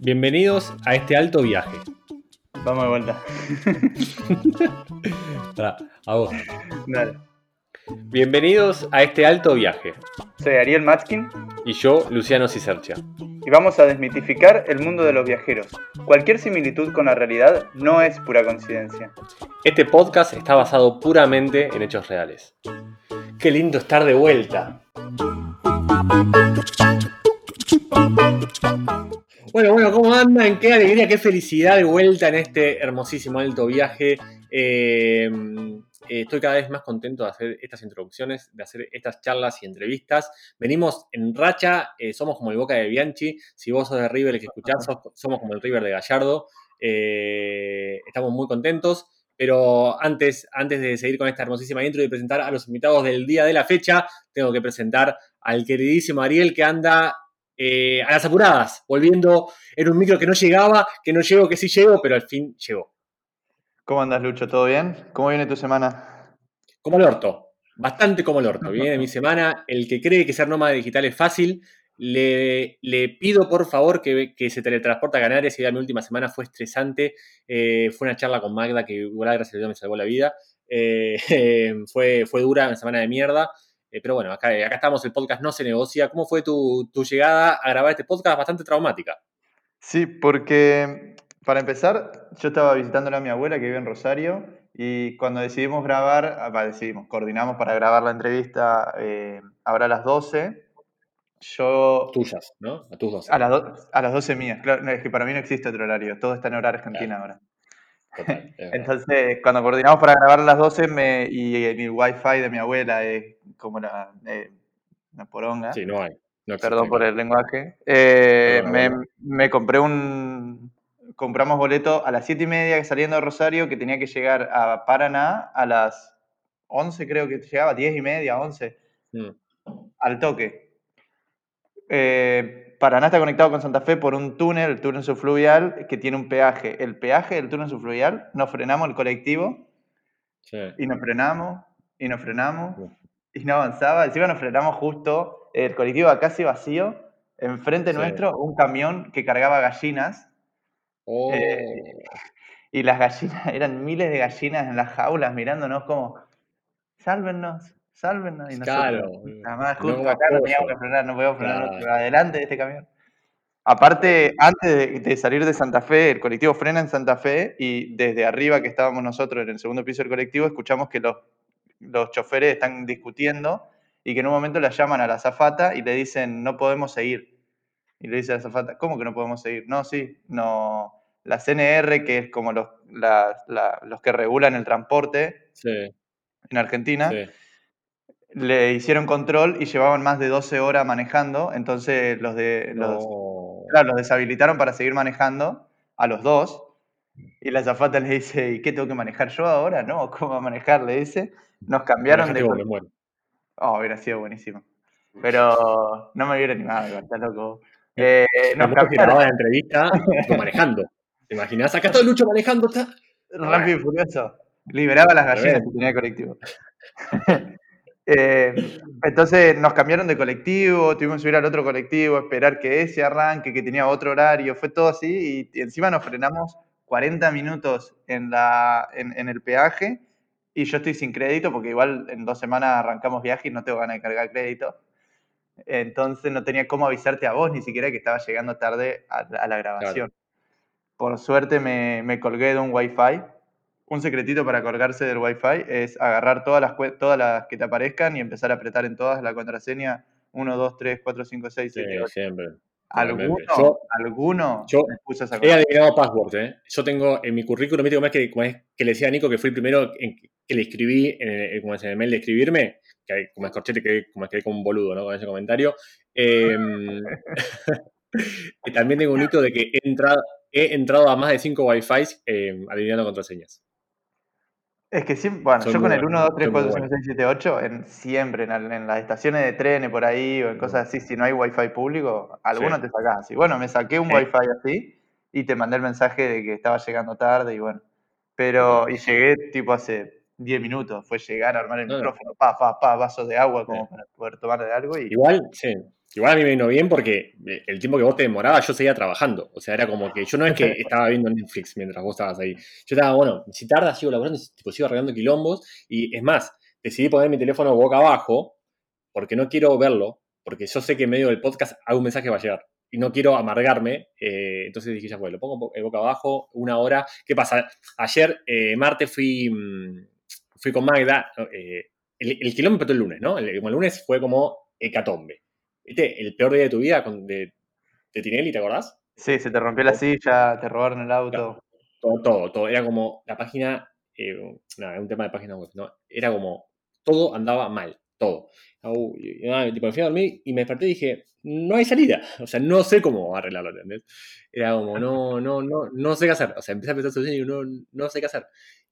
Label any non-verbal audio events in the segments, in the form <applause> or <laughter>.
Bienvenidos a este alto viaje. Vamos de vuelta. <laughs> Pará, a vos. Dale. Bienvenidos a este alto viaje. Soy Ariel Matskin Y yo, Luciano Cicercia. Y vamos a desmitificar el mundo de los viajeros. Cualquier similitud con la realidad no es pura coincidencia. Este podcast está basado puramente en hechos reales. Qué lindo estar de vuelta. Bueno, bueno, ¿cómo andan? Qué alegría, qué felicidad de vuelta en este hermosísimo alto viaje. Eh, eh, estoy cada vez más contento de hacer estas introducciones, de hacer estas charlas y entrevistas. Venimos en racha, eh, somos como el Boca de Bianchi. Si vos sos de River, el que escuchás, sos- somos como el River de Gallardo. Eh, estamos muy contentos. Pero antes, antes de seguir con esta hermosísima intro y presentar a los invitados del día de la fecha, tengo que presentar al queridísimo Ariel que anda a las apuradas, volviendo en un micro que no llegaba, que no llegó, que sí llegó, pero al fin llegó. ¿Cómo andas, Lucho? ¿Todo bien? ¿Cómo viene tu semana? Como el orto, bastante como el orto. Viene mi semana, el que cree que ser nómada digital es fácil, le, le pido por favor que, que se teletransporte a Canarias y ya mi última semana fue estresante. Eh, fue una charla con Magda que igual gracias a Dios me salvó la vida. Eh, <laughs> fue, fue dura, una semana de mierda. Eh, pero bueno, acá, acá estamos, el podcast no se negocia. ¿Cómo fue tu, tu llegada a grabar este podcast? Bastante traumática. Sí, porque para empezar, yo estaba visitando a mi abuela que vive en Rosario y cuando decidimos grabar, ah, decidimos, coordinamos para grabar la entrevista eh, ahora a las 12. Yo Tuyas, ¿no? A tus dos. a las, do- a las 12 mías, claro, no, es que para mí no existe otro horario, todo está en hora argentina ahora. Total. <laughs> Entonces, cuando coordinamos para grabar a las 12 me, y el wifi de mi abuela es como la, eh, una poronga, Sí, no hay. No perdón por el lenguaje, eh, me compré un... Compramos boleto a las 7 y media saliendo de Rosario que tenía que llegar a Paraná a las 11 creo que llegaba, 10 y media, 11, Mm. al toque. Eh, Paraná está conectado con Santa Fe por un túnel, el túnel subfluvial, que tiene un peaje. El peaje del túnel subfluvial, nos frenamos el colectivo Sí. y nos frenamos, y nos frenamos, Uf. y no avanzaba. Encima nos frenamos justo, el colectivo casi vacío, enfrente Sí. nuestro un camión que cargaba gallinas, Oh. Eh, <laughs> y las gallinas, <laughs> eran miles de gallinas en las jaulas mirándonos como, sálvennos, sálvennos. Y nosotros, Claro. nada más, No justo acá no teníamos que frenar, no podíamos frenar Claro. adelante de este camión. Aparte, antes de, de salir de Santa Fe, el colectivo frena en Santa Fe y desde arriba que estábamos nosotros en el segundo piso del colectivo, escuchamos que los, los choferes están discutiendo y que en un momento la llaman a la azafata y le dicen, no podemos seguir. Y le dice a la azafata, ¿cómo que no podemos seguir? No, sí, no. La CNR, que es como los, la- la- los que regulan el transporte Sí, en Argentina, sí. le hicieron control y llevaban más de 12 horas manejando, entonces los de los, No. claro, los deshabilitaron para seguir manejando a los dos. Y la azafata le dice, ¿y qué tengo que manejar yo ahora? No, ¿cómo va a manejar? Le dice. Nos cambiaron de... vos. Oh, hubiera sido buenísimo. Pero no me hubiera animado, está loco. Eh, nos grababa la entrevista manejando. ¿Te imaginas? Acá está Lucho manejando. Está... rápido y furioso. Liberaba las gallinas que tenía el colectivo. <laughs> Eh, entonces nos cambiaron de colectivo, tuvimos que subir al otro colectivo, esperar que ese arranque, que tenía otro horario, fue todo así y, y encima nos frenamos 40 minutos en, la, en, en el peaje y yo estoy sin crédito porque igual en dos semanas arrancamos viaje y no tengo ganas de cargar crédito. Entonces no tenía cómo avisarte a vos ni siquiera que estaba llegando tarde a, la- a la grabación. Por suerte me, me colgué de un wifi. Un secretito para colgarse del wifi es agarrar todas las, todas las que te aparezcan y empezar a apretar en todas la contraseña 1, 2, 3, 4, 5, 6, Sí, 7, 8. siempre. ¿Alguno? Yo- ¿Alguno? yo esa He adivinado passwords, ¿eh? Yo tengo en mi currículum, ¿viste cómo es que, cómo es que le decía a Nico que fui el primero en, que le escribí, en el, como es en el mail de escribirme? Que como es corchete, que como es que como un boludo, ¿no? Con ese comentario. Eh, <laughs> y también tengo un hito de que he entrado, he entrado a más de 5 Wi-Fi eh, adivinando contraseñas. Es que siempre, bueno, yo con el bueno, 1, 2, 3, soy muy 4, 5, 6, 7, 8, en, siempre en, en las estaciones de trenes por ahí o en cosas así, si no hay wifi público, alguno Sí. te sacás así. Bueno, me saqué un Sí. wifi así y te mandé el mensaje de que estaba llegando tarde y bueno. Pero, y llegué tipo hace 10 minutos. Fue llegar, armar el No, no. micrófono, pa, pa, pa, vasos de agua como Sí. para poder tomar de algo y Igual, sí. Igual a mí me vino bien porque eh, el tiempo que vos te demorabas yo seguía trabajando. O sea, era como que yo no es que <laughs> estaba viendo Netflix mientras vos estabas ahí. Yo estaba, bueno, si tarda sigo laburando, tipo, sigo arreglando quilombos. Y es más, decidí poner mi teléfono boca abajo porque no quiero verlo, porque yo sé que en medio del podcast algún mensaje va a llegar. Y no quiero amargarme. eh, entonces dije, ya fue, lo pongo eh, boca abajo, una hora. ¿Qué pasa? Ayer, eh, martes, fui, mm, fui con Magda. eh, el, el quilombo empezó el lunes, ¿no? El, el lunes fue como hecatombe. ¿Viste? El peor día de tu vida con, de, de Tinelli, ¿te acordás? sí, se te rompió la silla, te robaron el auto. Todo, todo, todo. Era como la página, eh, nada, era un tema de página web, ¿no? Era como, todo andaba mal, todo. Y nada, tipo, me fui a dormir y me desperté y dije, no hay salida. <laughs> O sea, no sé cómo arreglarlo, ¿entendés? Era como, no, no, no, no sé qué hacer. O sea, empecé a pensar soluciones y digo, no, no sé qué hacer.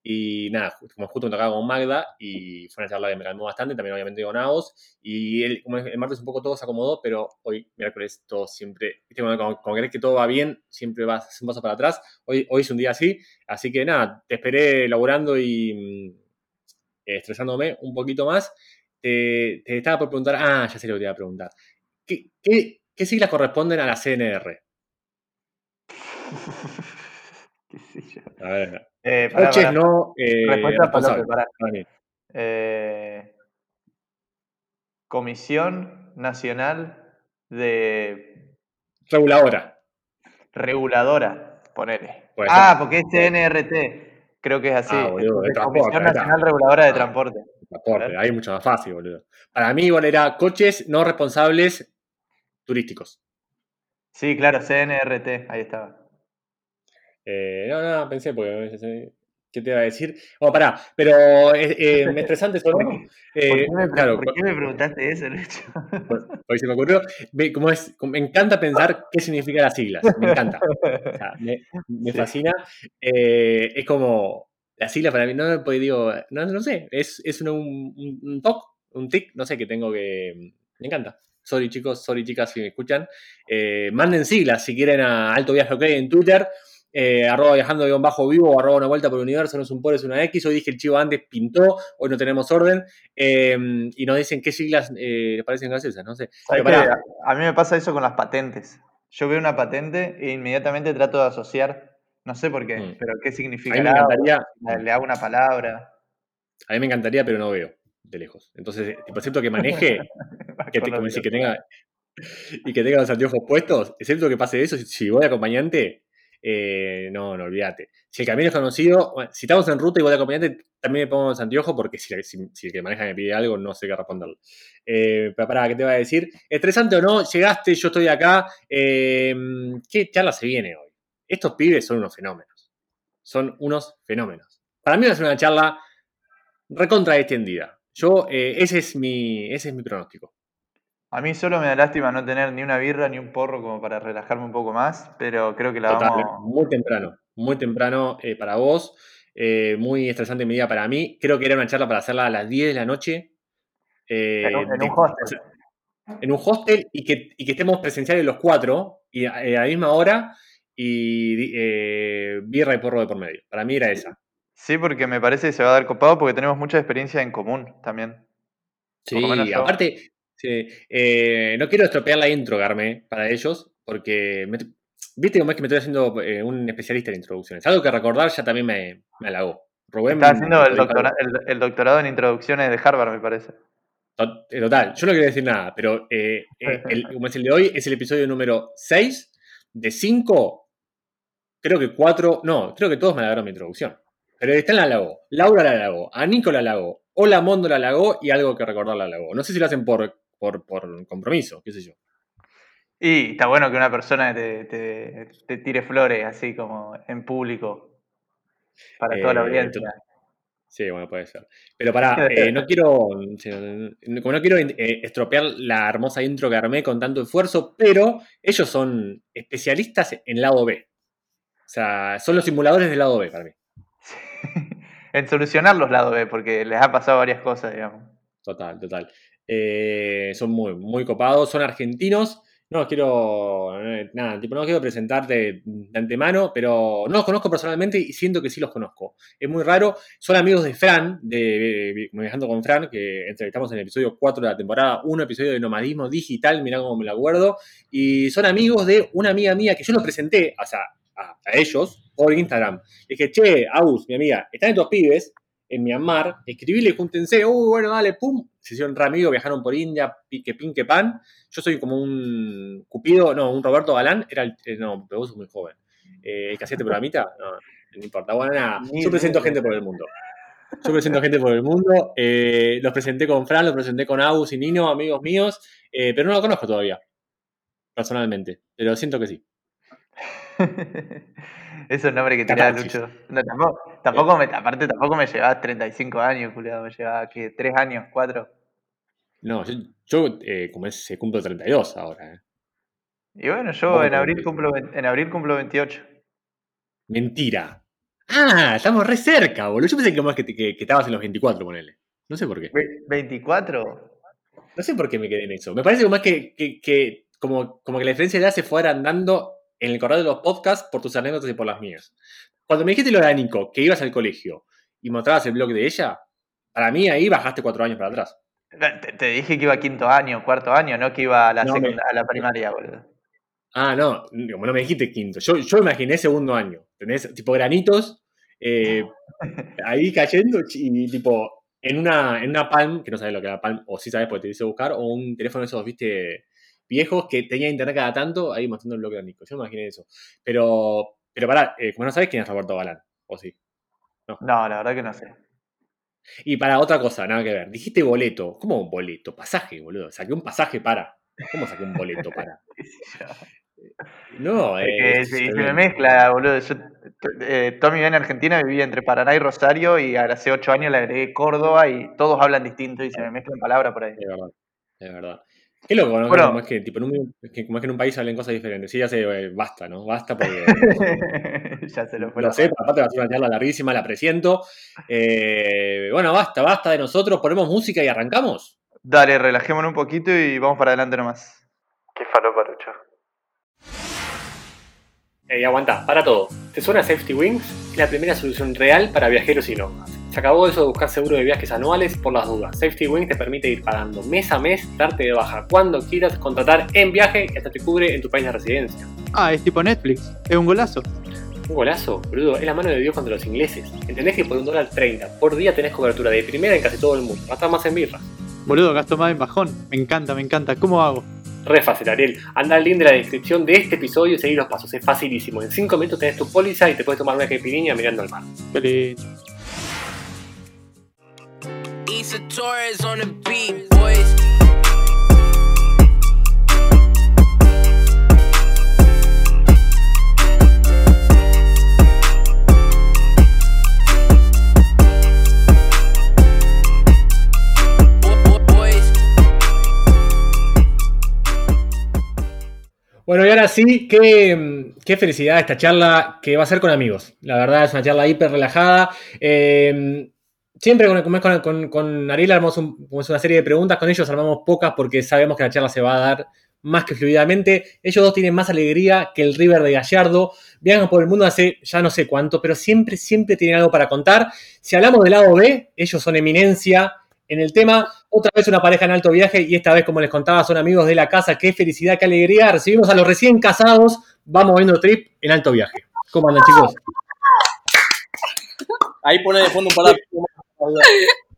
Y nada, como justo me tocaba con Magda y fue una charla que me calmó bastante, también obviamente con Agos. Y el, como el martes un poco todo se acomodó, pero hoy, miércoles, todo siempre, cuando crees que todo va bien, siempre vas un paso para atrás. Hoy, hoy es un día así, así que nada, te esperé laburando y mm, eh, estresándome un poquito más. Te, te estaba por preguntar, ah, ya sé lo que te iba a preguntar. ¿Qué, qué, qué siglas corresponden a la CNR? <laughs> Qué yo. A ver, Eh, pará, coches pará. no eh, Respuesta para mí. Eh, Comisión Nacional de Reguladora. Reguladora, ponele. Ah, porque es CNRT. Creo que es así. Ah, boludo, de Comisión está. Nacional Reguladora de Ah. Transporte. Transporte, ahí es mucho más fácil, boludo. Para mí igual era coches no responsables turísticos. Sí, claro, CNRT, ahí estaba. Eh, no, no, pensé, porque. ¿Qué te iba a decir? Oh, pará, pero eh, eh, me estresante eso, ¿no? ¿Por Eh, qué me, claro, por qué me preguntaste eso, Lucho? porque se me ocurrió. Me, como es, me encanta pensar qué significan las siglas. Me encanta. O sea, me, me Sí. fascina. Es como. Las siglas para mí, no, pues digo, no, no sé, es, es un, un, un toc, un tic, no sé, que tengo que. Me encanta. Sorry chicos, sorry chicas si me escuchan. Eh, manden siglas si quieren a Alto Viaje OK en Twitter. Eh, arroba viajando guion bajo vivo o arroba una vuelta por el universo, no es un por, es una X. Hoy dije el chivo antes pintó, hoy no tenemos orden. Eh, y nos dicen qué siglas eh, les parecen graciosas, no sé. A mí me pasa eso con las patentes. Yo veo una patente e inmediatamente trato de asociar, no sé por qué, Mm. pero qué A mí me encantaría. Le hago una palabra. A mí me encantaría, pero no veo de lejos. Entonces, tipo, excepto que maneje, <laughs> que, te- como decir, que tenga y que tenga los anteojos puestos, excepto que pase eso, si, voy acompañante, eh, no, no, olvídate. Si el camino es conocido, si estamos en ruta voy de acompañante, también me pongo los anteojos porque si el que maneja me pide algo, no sé qué responderle. Eh, pero pará, ¿qué te va a decir? ¿Estresante o no? Llegaste, yo estoy acá. Eh, ¿Qué charla se viene hoy? Estos pibes son unos fenómenos. Son unos fenómenos. Para mí va a ser una charla recontra extendida. Yo, eh, ese, es mi, ese es mi pronóstico. A mí solo me da lástima no tener ni una birra ni un porro como para relajarme un poco más, pero creo que la Total, vamos. muy temprano, muy temprano eh, para vos, eh, muy estresante mi día para mí. Creo que era una charla para hacerla a las 10 de la noche. eh, En un, en de- un hostel. en un hostel y que, y que estemos presenciales los cuatro y a, a la misma hora y eh, birra y porro de por medio. Para mí era esa. Sí, porque me parece que se va a dar copado porque tenemos mucha experiencia en común también. Sí, aparte, sí, eh, no quiero estropear la intro, Garme, para ellos, porque me- viste cómo es que me estoy haciendo eh, un especialista en introducciones. Algo que recordar ya también me, me halagó. Rubén, Está haciendo el, tipo, dijo doctora- el- el doctorado en introducciones de Harvard, me parece. Eh, Total, yo no quiero decir nada, pero eh, <laughs> el, como es el de hoy, es el episodio número 6 de 5. Creo que 4, no, creo que todos me halagaron mi introducción. Pero está en la halagó, Laura la halagó, a Nico la halagó, Hola Mondo la halagó y algo que recordar la halagó. No sé si lo hacen por, por, por compromiso, qué sé yo. Y está bueno que una persona te, te- te tire flores así como en público para toda la Eh, audiencia. Sí, bueno, puede ser. Pero pará, eh, no <laughs> quiero, como no quiero eh, estropear la hermosa intro que armé con tanto esfuerzo, pero ellos son especialistas en lado B. O sea, son los simuladores del lado B para mí. <laughs> en solucionar los lados B, porque les ha pasado varias cosas, digamos. Total, total. Eh, son muy, muy copados, son argentinos. No, quiero. eh, Nada, tipo, no quiero presentarte de antemano, pero no los conozco personalmente y siento que sí los conozco. Es muy raro. Son amigos de Fran, de Viajando con Fran, que entrevistamos en el episodio 4 de la temporada 1, episodio de nomadismo digital, mirá cómo me lo acuerdo. Y son amigos de una amiga mía que yo los presenté, o sea, a, a ellos por Instagram. Le dije, che, Aus, mi amiga, están estos pibes en Myanmar, escribíle, júntense, uy, bueno, dale, pum, se hicieron re amigos, viajaron por India, pique, pin, que pan. Yo soy como un Cupido, no, un Roberto Galán, era el, eh, no, pero vos sos muy joven. Eh, ¿El que hacía este programita? No, no importa. Bueno, nada, yo presento gente por el mundo. Yo presento gente por el mundo. eh, los presenté con Fran, los presenté con Agus y Nino, amigos míos, eh, pero no lo conozco todavía, personalmente, pero siento que sí. <laughs> Es un nombre que tenía Catarsis. Lucho. No, tampoco, tampoco me, aparte tampoco me llevaba 35 años, culiado. Me llevaba, ¿qué? ¿3 años? ¿4? No, yo, yo, eh, como es, se cumplo 32 ahora. eh. Y bueno, yo ¿Cómo en abril, cumplo, en abril cumplo 28. Mentira. Ah, estamos re cerca, boludo. Yo pensé que, más que, te- que, que estabas en los 24, ponele. No sé por qué. Ve- ¿24? No sé por qué me quedé en eso. Me parece más que, que, que como, como que la diferencia de edad se fue agrandando en el correo de los podcasts por tus anécdotas y por las mías. Cuando me dijiste lo de Nico, que ibas al colegio y mostrabas el blog de ella, para mí ahí bajaste cuatro años para atrás. Te, te dije que iba a quinto año, cuarto año, no que iba a la, No, me- a la primaria, boludo. Ah, no, como no me dijiste quinto. Yo, yo imaginé segundo año. Tenés tipo granitos eh, <laughs> ahí cayendo y tipo en una, en una Palm, que no sabes lo que era Palm, o sí sabes porque te hice buscar, o un teléfono de esos, viste, viejos que tenía internet cada tanto, ahí mostrando el bloque de Nico. Yo me imaginé eso. Pero, pero pará, eh, como no sabes quién es Roberto Galán, o sí. No, la verdad que no sé. Y para otra cosa, nada que ver. Dijiste boleto. ¿Cómo un boleto? Pasaje, boludo. Saqué un pasaje para. ¿Cómo saqué un boleto para? <laughs> No, eh, se, se me mezcla, boludo. Yo eh, toda mi vida en Argentina viví entre Paraná y Rosario y ahora hace ocho años le agregué Córdoba y todos hablan distinto y se me mezclan palabras por ahí. Es verdad, es verdad. Qué loco, ¿no? Bueno. como, es que, tipo, en un, que, como es que en un país hablen cosas diferentes. Sí, ya sé, eh, basta, ¿no? Basta porque. <laughs> ya se lo fue lo sé, aparte va a ser una charla larguísima, la presiento. Eh, bueno, basta, basta de nosotros. Ponemos música y arrancamos. Dale, relajémonos un poquito y vamos para adelante nomás. Qué falopa, Lucho. Ey, aguanta, para todo. ¿Te suena Safety Wings? Es la primera solución real para viajeros y nómadas. Se acabó eso de buscar seguro de viajes anuales por las dudas. Safety Wings te permite ir pagando mes a mes, darte de baja cuando quieras, contratar en viaje y hasta te cubre en tu país de residencia. Ah, es tipo Netflix. Es un golazo. Un golazo, boludo, es la mano de Dios contra los ingleses. ¿Entendés que por un dólar 30 por día tenés cobertura de primera en casi todo el mundo? Gastar más en birras. Boludo, gasto más en bajón. Me encanta, me encanta. ¿Cómo hago? Re fácil, Ariel. Anda al link de la descripción de este episodio y seguí los pasos. Es facilísimo. En 5 minutos tenés tu póliza y te puedes tomar una caipirinha mirando al mar. Qué lindo. Issa Torres on the beat, boys. Bo- bo- Boys. Bueno, y ahora sí, qué, qué felicidad esta charla que va a ser con amigos. La verdad es una charla hiper relajada. Eh, siempre con, con, con- con Ariel armamos un- como es una serie de preguntas, con ellos armamos pocas porque sabemos que la charla se va a dar más que fluidamente. Ellos dos tienen más alegría que el River de Gallardo. Viajan por el mundo hace ya no sé cuánto, pero siempre, siempre tienen algo para contar. Si hablamos del lado B, ellos son eminencia en el tema. Otra vez una pareja en alto viaje y esta vez, como les contaba, son amigos de la casa. Qué felicidad, qué alegría. Recibimos a los recién casados. Vamos viendo trip en alto viaje. ¿Cómo andan, chicos? Ahí pone de fondo un par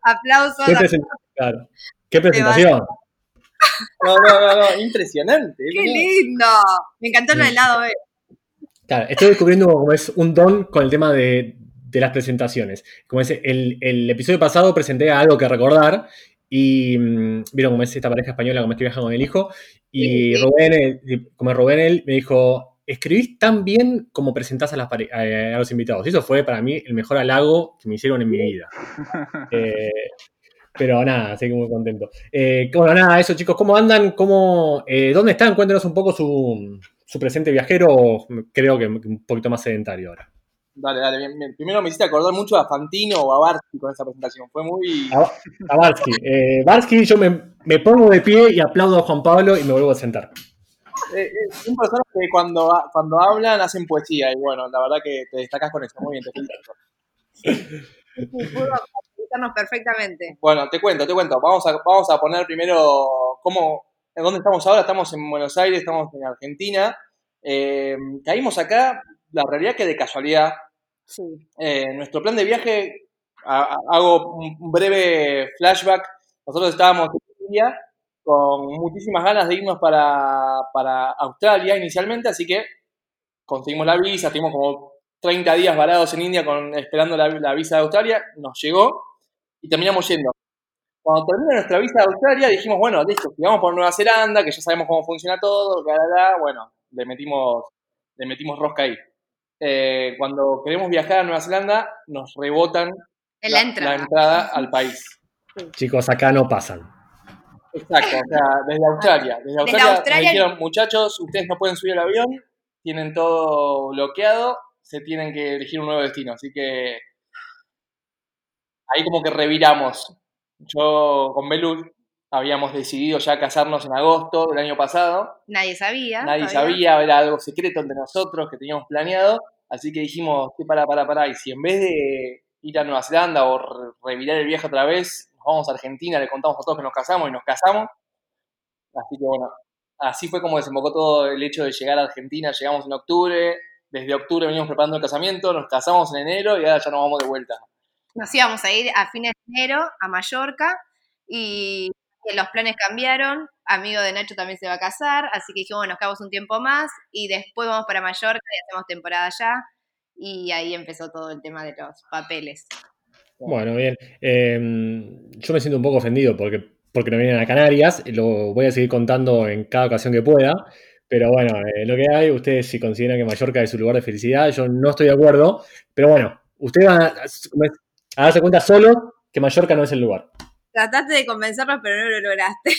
Aplausos. Qué, a- presen- claro. Qué presentación. No, no, no, no, impresionante. ¡Qué lindo! Me encantó lo del lado B. Claro, estoy descubriendo como es un don con el tema de, de las presentaciones. Como es el, el episodio pasado presenté algo que recordar y mm, vieron como es esta pareja española como estoy viajando con el hijo y Sí, sí. Rubén, eh, como Rubén él me dijo, escribís tan bien como presentás a, las pare- a, a los invitados. Y eso fue para mí el mejor halago que me hicieron en mi vida. Eh, pero nada, así que muy contento. Eh, bueno, nada, eso chicos, ¿cómo andan? ¿Cómo, eh, ¿Dónde están? Cuéntenos un poco su, su presente viajero, creo que un poquito más sedentario ahora. Dale, dale, bien, bien. Primero me hiciste acordar mucho a Fantino o a Barsky con esa presentación. Fue muy. A, a Barsky. Eh, Barsky, yo me, me pongo de pie y aplaudo a Juan Pablo y me vuelvo a sentar. Eh, eh, son personas que cuando, cuando hablan hacen poesía y bueno, la verdad que te destacás con eso. Muy bien, te felicito. Perfectamente. Bueno, te cuento, te cuento. Vamos a, vamos a poner primero cómo, en dónde estamos ahora. Estamos en Buenos Aires, estamos en Argentina. Eh, caímos acá, la realidad que de casualidad. Sí. Eh, nuestro plan de viaje, a- a- hago un un breve flashback. Nosotros estábamos en India con muchísimas ganas de irnos para, para Australia inicialmente, así que conseguimos la visa, estuvimos como 30 días varados en India con, esperando la, la visa de Australia, nos llegó y terminamos yendo. Cuando termina nuestra visa de Australia dijimos, bueno, listo, si vamos por Nueva Zelanda, que ya sabemos cómo funciona todo, bla, bla, bla, bueno, le metimos, le metimos rosca ahí. Eh, cuando queremos viajar a Nueva Zelanda, nos rebotan la entrada. entrada al país. Chicos, acá no pasan. Exacto, o sea, desde Australia. Desde Australia, Australia- me dijeron, muchachos, ustedes no pueden subir al avión, tienen todo bloqueado, se tienen que elegir un nuevo destino. Así que ahí como que reviramos. Yo con Belu habíamos decidido ya casarnos en agosto del año pasado. Nadie sabía. Nadie todavía. sabía, era algo secreto entre nosotros que teníamos planeado. Así que dijimos, ¿qué para, para, para? Y si en vez de ir a Nueva Zelanda o re- revirar el viaje otra vez, vamos a Argentina, le contamos a todos que nos casamos y nos casamos. Así que bueno, así fue como desembocó todo el hecho de llegar a Argentina. Llegamos en octubre, desde octubre venimos preparando el casamiento, nos casamos en enero y ahora ya nos vamos de vuelta. Nos íbamos a ir a fines de enero a Mallorca y los planes cambiaron. Amigo de Nacho también se va a casar, así que dijimos, bueno, nos quedamos un tiempo más y después vamos para Mallorca y hacemos temporada allá. Y ahí empezó todo el tema de los papeles. Bueno, bien. Eh, yo me siento un poco ofendido porque, porque no vienen a Canarias. Lo voy a seguir contando en cada ocasión que pueda. Pero bueno, eh, lo que hay, ustedes si consideran que Mallorca es su lugar de felicidad, yo no estoy de acuerdo. Pero bueno, ustedes van a, a darse cuenta solo que Mallorca no es el lugar. Trataste de convencerlos, pero no lo lograste.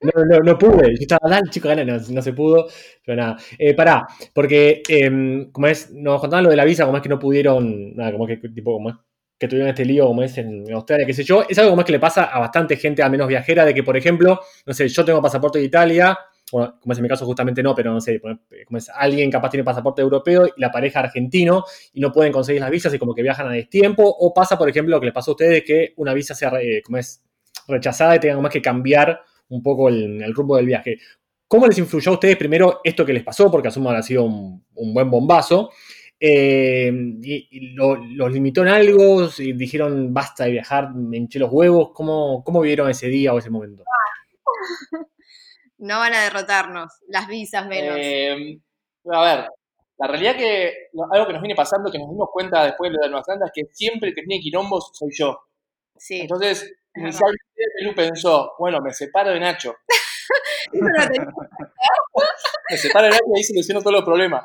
No, no, no pude. Yo estaba, dale, chico, no, no se pudo. Pero nada. Eh, pará, porque em, como es, nos contaban lo de la visa, como es que no pudieron, nada, como que tipo, como es que tuvieron este lío como es en Australia, qué sé yo. Es algo es que le pasa a bastante gente, a menos viajera, de que, por ejemplo, no sé, yo tengo pasaporte de Italia, bueno, como es en mi caso justamente no, pero no sé, como es alguien capaz tiene pasaporte europeo y la pareja argentino y no pueden conseguir las visas y como que viajan a destiempo, o pasa, por ejemplo, lo que le pasó a ustedes, que una visa sea, eh, como es, rechazada y tengan más que cambiar un poco el, rumbo del viaje. ¿Cómo les influyó a ustedes primero esto que les pasó? Porque asumo habrá sido un buen bombazo. Eh, y, y lo, ¿Los limitó en algo? ¿Y ¿Dijeron basta de viajar, me hinché los huevos? ¿Cómo, ¿Cómo vieron ese día o ese momento? No van a derrotarnos, las visas menos. Eh, a ver, la realidad que algo que nos viene pasando, que nos dimos cuenta después de lo de Nueva Zelanda, es que siempre el que tiene quilombos soy yo. Sí. Entonces, inicialmente Perú pensó, bueno, me separo de Nacho. <laughs> <laughs> me separo de Nacho y ahí soluciono todos los problemas.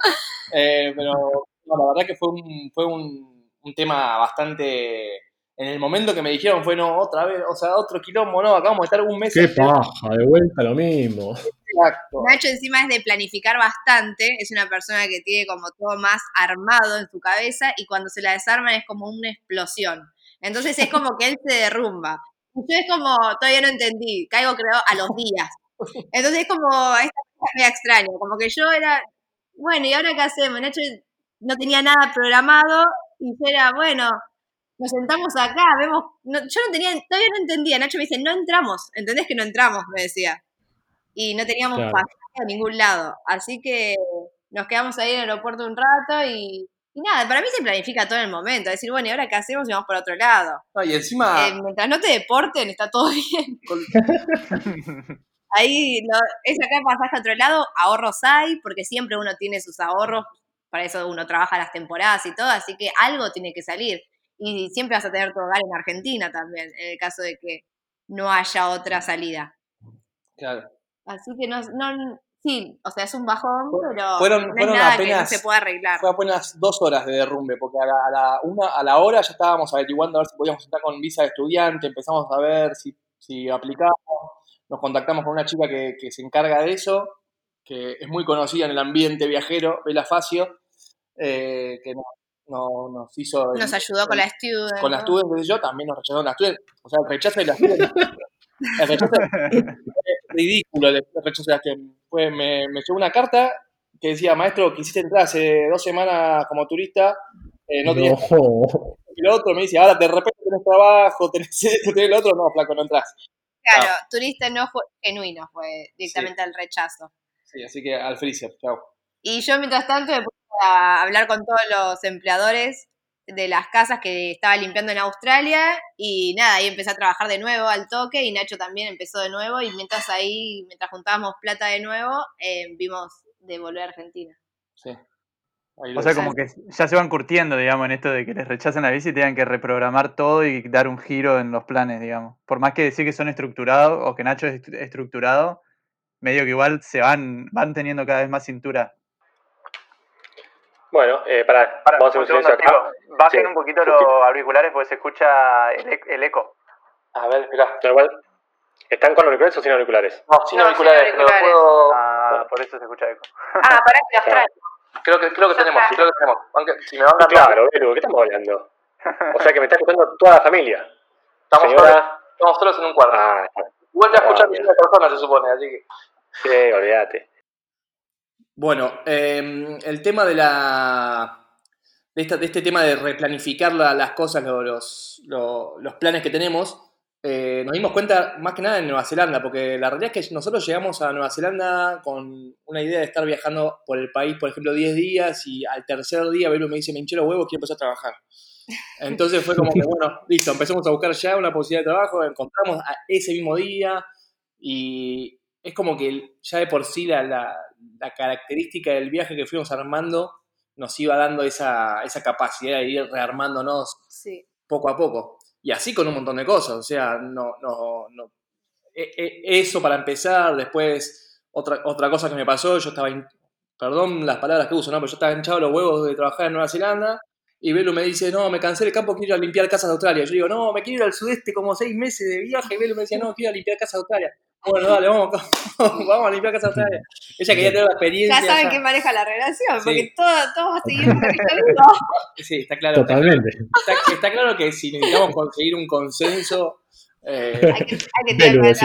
Eh, pero no, la verdad que fue un, fue un, un, tema bastante... En el momento que me dijeron fue, no, otra vez, o sea, otro quilombo, no, acabamos de estar un mes. ¡Qué paja! De vuelta lo mismo. Exacto. Nacho encima es de planificar bastante, es una persona que tiene como todo más armado en su cabeza y cuando se la desarman es como una explosión. Entonces es como que él se derrumba. Y yo es como, todavía no entendí, caigo creo a los días. Entonces es como, esta cosa media extraña, como que yo era, bueno, ¿y ahora qué hacemos? Nacho no tenía nada programado y yo era, bueno, nos sentamos acá, vemos, no, yo no tenía, todavía no entendía, Nacho me dice, no entramos, ¿entendés que no entramos? Me decía. Y no teníamos claro. pasaje a ningún lado, así que nos quedamos ahí en el aeropuerto un rato y, y nada, para mí se planifica todo en el momento, decir, bueno, ¿y ahora qué hacemos y vamos por otro lado? No, y encima... Eh, mientras no te deporten, está todo <laughs> bien. Ahí no, es acá el pasaje a otro lado, ahorros hay, porque siempre uno tiene sus ahorros, para eso uno trabaja las temporadas y todo, así que algo tiene que salir. Y siempre vas a tener tu hogar en Argentina también, en el caso de que no haya otra salida. Claro. Así que no, no sí, o sea, es un bajón, pero fueron, no fueron nada apenas, que no se pueda arreglar. Fue apenas dos horas de derrumbe, porque a la, a la, una, a la hora ya estábamos averiguando a ver si podíamos estar con visa de estudiante, empezamos a ver si, si aplicábamos, nos contactamos con una chica que, que, se encarga de eso, que es muy conocida en el ambiente viajero, Bela Facio, eh, que nos, no, nos hizo... Nos ayudó el, con la student. Con la student, yo también nos rechazó la student. O sea, el rechazo de la student... <laughs> El rechazo, ridículo el rechazo de Sebastián. Fue, me, me llegó una carta que decía, maestro, quisiste entrar hace dos semanas como turista, eh, no tenías No. y lo otro me dice, ahora de repente tenés trabajo, tenés esto, tenés lo otro, no, flaco, no entras. Claro, turista no fue genuino, fue directamente al rechazo. Sí, así que al freezer, chao. Y yo, mientras tanto, me puse a hablar con todos los empleadores de las casas que estaba limpiando en Australia y nada, ahí empecé a trabajar de nuevo al toque y Nacho también empezó de nuevo y mientras ahí, mientras juntábamos plata de nuevo, eh, vimos de volver a Argentina. Sí. O sea, como que ya se van curtiendo, digamos, en esto de que les rechacen la visa y tengan que reprogramar todo y dar un giro en los planes, digamos. Por más que decir que son estructurados o que Nacho es est- estructurado, medio que igual se van, van teniendo cada vez más cintura. Bueno, eh, para, vamos a hacer un silencio acá. Bajen Sí, un poquito los auriculares porque se escucha el, e- el eco. A ver, espera. ¿Están con auriculares o sin auriculares? No, sin No, auriculares, sin pero auriculares. puedo... Ah, por eso se escucha eco. Ah, pará que los trae. Creo que, creo que tenemos, creo que tenemos. Aunque, si me mandan Claro, Belu, ¿qué estamos hablando? O sea que me está escuchando toda la familia. estamos, solos, Señora. estamos solos en un cuarto. Ah, Igual te Ah, escuchan bien. una persona, se supone, así que... sí, olvídate. Bueno, eh, el tema de la. De, esta- de este tema de replanificar la- las cosas, lo- los, lo- los planes que tenemos, eh, nos dimos cuenta más que nada en Nueva Zelanda, porque la realidad es que nosotros llegamos a Nueva Zelanda con una idea de estar viajando por el país, por ejemplo, 10 días, y al tercer día Belu me dice, me hinché los huevos, quiero empezar a trabajar. <laughs> Entonces fue como que, bueno, listo, empezamos a buscar ya una posibilidad de trabajo, encontramos a ese mismo día, y es como que ya de por sí la, la- la característica del viaje que fuimos armando nos iba dando esa, esa capacidad de ir rearmándonos Sí. poco a poco. Y así con un montón de cosas. O sea, no, no, no. e- e- Eso para empezar. Después, otra, otra cosa que me pasó, yo estaba, hin- perdón las palabras que uso, ¿no? pero yo estaba hinchado los huevos de trabajar en Nueva Zelanda. Y Belu me dice, no, me cansé del campo, quiero ir a limpiar casas de Australia. Yo digo, no, me quiero ir al sudeste como seis meses de viaje. Y Belu me decía, no, quiero ir a limpiar casas de Australia. Bueno, dale, vamos, <laughs> vamos a limpiar casas de Australia. Ella quería tener la experiencia. Ya saben que maneja la relación, Sí. porque todo, todo va a seguir. <laughs> Sí, está claro. Totalmente. Está, está claro que si necesitamos conseguir un consenso, eh, Hay que, hay que tener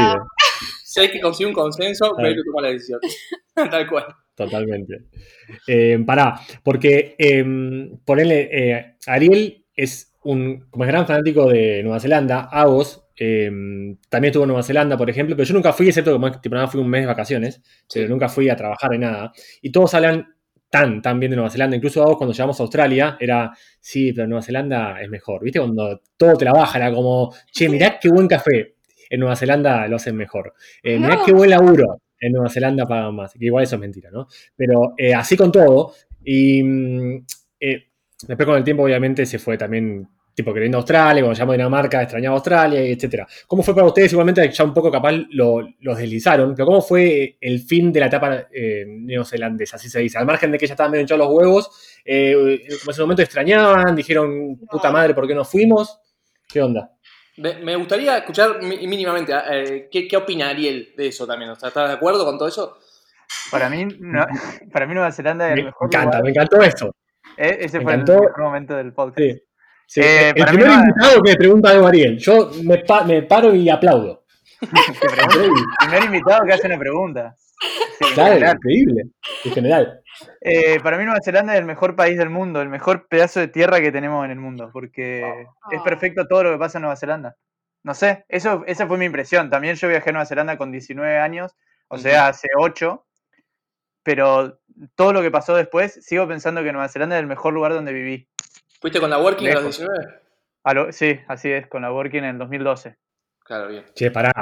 si hay que conseguir un consenso. Belu toma la decisión. <laughs> Tal cual. Totalmente. Eh, pará, porque eh, ponele, eh, Ariel es un, como es gran fanático de Nueva Zelanda, Agos eh, también estuvo en Nueva Zelanda, por ejemplo, pero yo nunca fui, excepto que tipo, nada, fui un mes de vacaciones, pero nunca fui a trabajar en nada. Y todos hablan tan, tan bien de Nueva Zelanda, incluso Agos cuando llegamos a Australia, era, sí, pero Nueva Zelanda es mejor, ¿viste? Cuando todo te la baja, era como, che, mirá qué buen café. En Nueva Zelanda lo hacen mejor. Eh, mirá No. qué buen laburo. En Nueva Zelanda pagan más. Que igual eso es mentira, ¿no? Pero eh, así con todo. Y mm, eh, después con el tiempo, obviamente, se fue también, tipo, queriendo Australia, cuando a Dinamarca, extrañaba Australia, etc. ¿Cómo fue para ustedes? Igualmente, ya un poco capaz lo, los deslizaron, pero ¿cómo fue el fin de la etapa eh, neozelandesa? Así se dice. Al margen de que ya estaban medio hinchados los huevos, eh, como en ese momento extrañaban, dijeron, puta madre, ¿por qué no fuimos? ¿Qué onda? Me, me gustaría escuchar mínimamente eh, ¿qué, qué opina Ariel de eso también. O sea, ¿Estás de acuerdo con todo eso? Para mí, no- <laughs> para mí Nueva Zelanda es Me el mejor encanta, lugar. me encantó eso. Eh, Ese me fue el encantó. mejor momento del podcast. Sí. Sí, Eh, el para mí primer no- invitado que me pregunta algo Ariel, yo me, pa- me paro y aplaudo. Pregunta- <laughs> primer invitado que hace una pregunta. Sí, Claro, increíble, en general. Eh, para mí Nueva Zelanda es el mejor país del mundo, el mejor pedazo de tierra que tenemos en el mundo, porque es Oh. perfecto todo lo que pasa en Nueva Zelanda. No sé, eso, esa fue mi impresión. También yo viajé a Nueva Zelanda con 19 años, o sea, hace 8, pero todo lo que pasó después, sigo pensando que Nueva Zelanda es el mejor lugar donde viví. ¿Fuiste con la Working a los Lejos. 19? A lo- sí, así es, con la Working en el 2012. Claro, bien. Che, pará,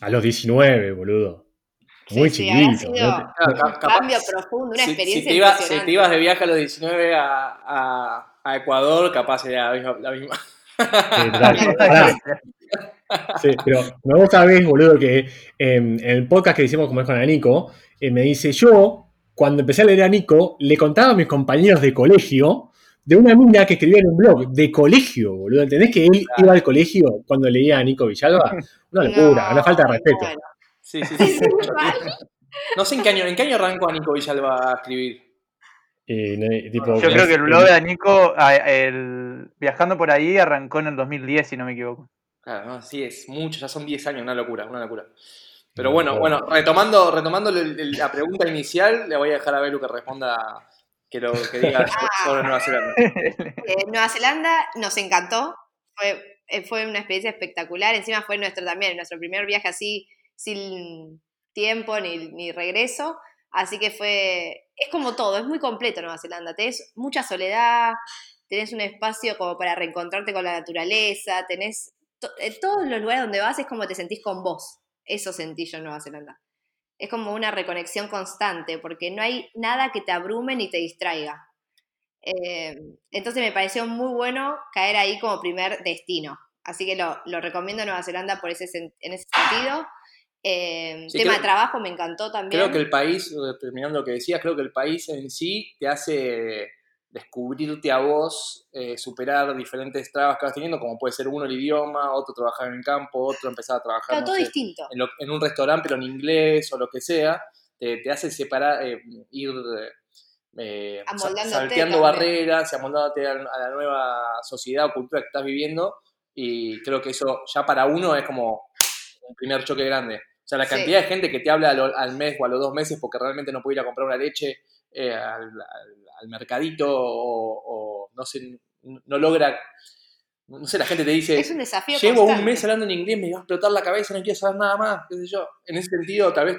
a los 19, boludo. Muy Sí, chiquito. sido- Cambio profundo, una si, experiencia si te, ibas, si impresionante. te ibas de viaje a los 19 a, a, a Ecuador, capaz era la misma. La misma. Sí, total. <laughs> Sí, pero me vos sabés, boludo, que eh, en el podcast que hicimos con a Nico, eh, me dice, yo, cuando empecé a leer a Nico, le contaba a mis compañeros de colegio de una mina que escribía en un blog de colegio, boludo. ¿Entendés que él iba al colegio cuando leía a Nico Villalba? Una locura, No, una falta de respeto. bueno. Sí, sí, sí. <laughs> No sé en qué año, en qué año arrancó a Nico Villalba a escribir. Y, tipo, Yo creo que el blog de Nico, el, viajando por ahí, arrancó en el 2010, si no me equivoco. Claro, no, sí, es mucho, ya son 10 años, una locura, una locura. Pero bueno, bueno, retomando, retomando la pregunta inicial, le voy a dejar a Belu que responda, que lo que diga <laughs> sobre Nueva Zelanda. Eh, Nueva Zelanda nos encantó, fue, eh, fue una experiencia espectacular, encima fue nuestro también, nuestro primer viaje así sin tiempo ni, regreso, así que fue, es como todo, es muy completo Nueva Zelanda, tenés mucha soledad, tenés un espacio como para reencontrarte con la naturaleza, tenés, to- en todos los lugares donde vas es como te sentís con vos, eso sentí yo en Nueva Zelanda. Es como una reconexión constante, porque no hay nada que te abrume ni te distraiga. Eh, entonces me pareció muy bueno caer ahí como primer destino. Así que lo, recomiendo Nueva Zelanda por ese, en ese sentido. Eh, Sí, tema creo- de trabajo me encantó también. Creo que el país, terminando lo que decías, creo que el país en sí te hace descubrirte a vos, eh, superar diferentes trabas que vas teniendo, como puede ser uno el idioma, otro trabajar en el campo, otro empezar a trabajar no todo sé, distinto. en, lo- en un restaurante, pero en inglés o lo que sea, te, te hace separar, eh, ir eh, salteando barreras y amoldándote a, a la nueva sociedad o cultura que estás viviendo. Y creo que eso ya para uno es como un primer choque grande. O sea, la Sí. cantidad de gente que te habla a lo- al mes o a los dos meses porque realmente no puede ir a comprar una leche eh, al, al- al mercadito o, o no sé, no logra, no sé, la gente te dice, Es un desafío Llevo constante. un mes hablando en inglés, me va a explotar la cabeza, no quiero saber nada más, qué sé yo. En ese sentido, tal vez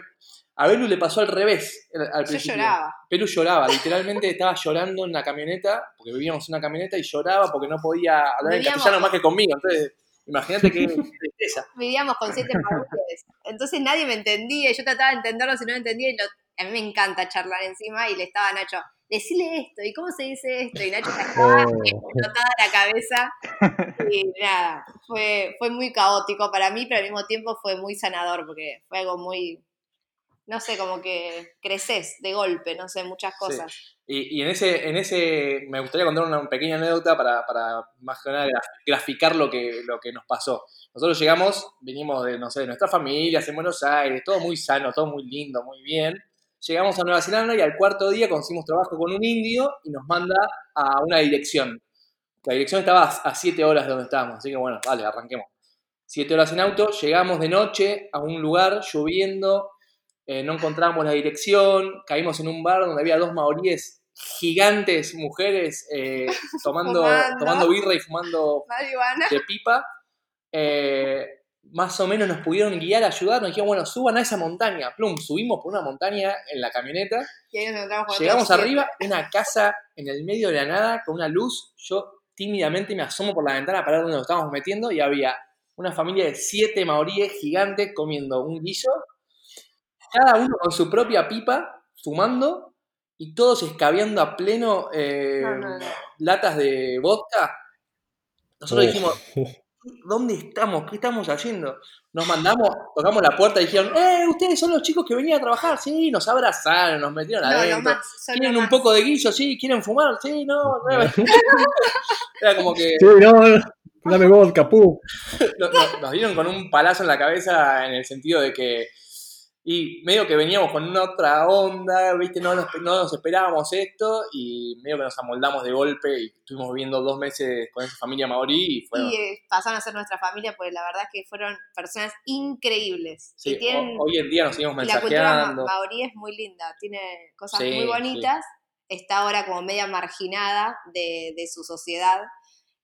a Belu le pasó al revés al, al Yo principio. lloraba. Belu lloraba, literalmente estaba llorando en la camioneta, porque vivíamos en una camioneta y lloraba porque no podía hablar en castellano más que conmigo. Entonces, imagínate qué <laughs> tristeza. Vivíamos con siete maduros. Entonces nadie me entendía y yo trataba de entenderlo si no me entendía. Y lo- a mí me encanta charlar encima y le estaba a Nacho, decile esto, ¿y cómo se dice esto? Y Nacho estaba Oh. <laughs> explotada la cabeza. Y nada, fue, fue muy caótico para mí, pero al mismo tiempo fue muy sanador porque fue algo muy, no sé, como que creces de golpe, no sé, muchas cosas. Y, y en ese, en ese, me gustaría contar una pequeña anécdota para, para más que nada graf- graficar lo que, lo que nos pasó. Nosotros llegamos, vinimos de, no sé, de nuestras familias en Buenos Aires, todo muy sano, todo muy lindo, muy bien. Llegamos a Nueva Zelanda y al cuarto día conseguimos trabajo con un indio y nos manda a una dirección. La dirección estaba a 7 horas de donde estábamos, así que bueno, vale, arranquemos. 7 horas en auto, llegamos de noche a un lugar lloviendo, eh, no encontramos la dirección, caímos en un bar donde había dos maoríes gigantes, mujeres, eh, <laughs> <laughs> tomando, Fumando. tomando birra y fumando Marihuana. de pipa. Eh, más o menos nos pudieron guiar, ayudar, nos dijeron, bueno, suban a esa montaña. Plum, subimos por una montaña en la camioneta, Y ahí nos encontramos con llegamos arriba, una casa en el medio de la nada, con una luz, yo tímidamente me asomo por la ventana para ver dónde nos estábamos metiendo y había una familia de siete maoríes gigantes comiendo un guiso, cada uno con su propia pipa, fumando y todos escabeando a pleno eh, No, no, no. latas de vodka. Nosotros dijimos, <laughs> ¿dónde estamos? ¿Qué estamos haciendo? Nos mandamos, tocamos la puerta y dijeron, ¡eh, ustedes son los chicos que venían a trabajar! Sí, nos abrazaron, nos metieron No, no adentro. más. ¿Quieren un más. poco de guiso? Sí, ¿quieren fumar? Sí, no, no. <laughs> Era como que Sí, no, no, dame vodka, <laughs> no- nos dieron con un palazo en la cabeza en el sentido de que, y medio que veníamos con una otra onda, ¿viste? No nos, no nos esperábamos esto y medio que nos amoldamos de golpe y estuvimos viviendo dos meses con esa familia maorí y fueron... Y eh, pasaron a ser nuestra familia, porque la verdad es que fueron personas increíbles. sí, tienen, hoy en día nos seguimos y la cultura ma- mensajeando. maorí es muy linda, tiene cosas Sí, muy bonitas. Está ahora como media marginada de, de su sociedad.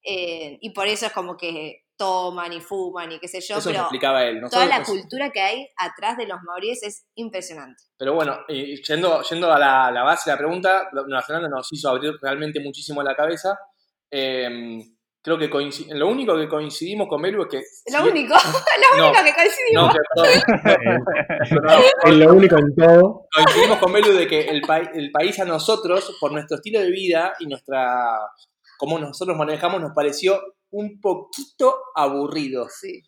eh, y por eso es como que toman y fuman y qué sé yo, Eso pero explicaba él. toda Nosotros la nos- cultura que hay atrás de los maoríes es impresionante. Pero bueno, y yendo, yendo a la, la base de la pregunta, Nueva Zelanda nos hizo abrir realmente muchísimo la cabeza. Eh, creo que lo único que coincidimos con Belu es que... Lo si- único, <laughs> lo No, único que coincidimos. No, que. <laughs> <laughs> Es lo único en todo. coincidimos con Belu de que el, pa- el país a nosotros, por nuestro estilo de vida y nuestra cómo nosotros manejamos, nos pareció un poquito aburrido. Sí.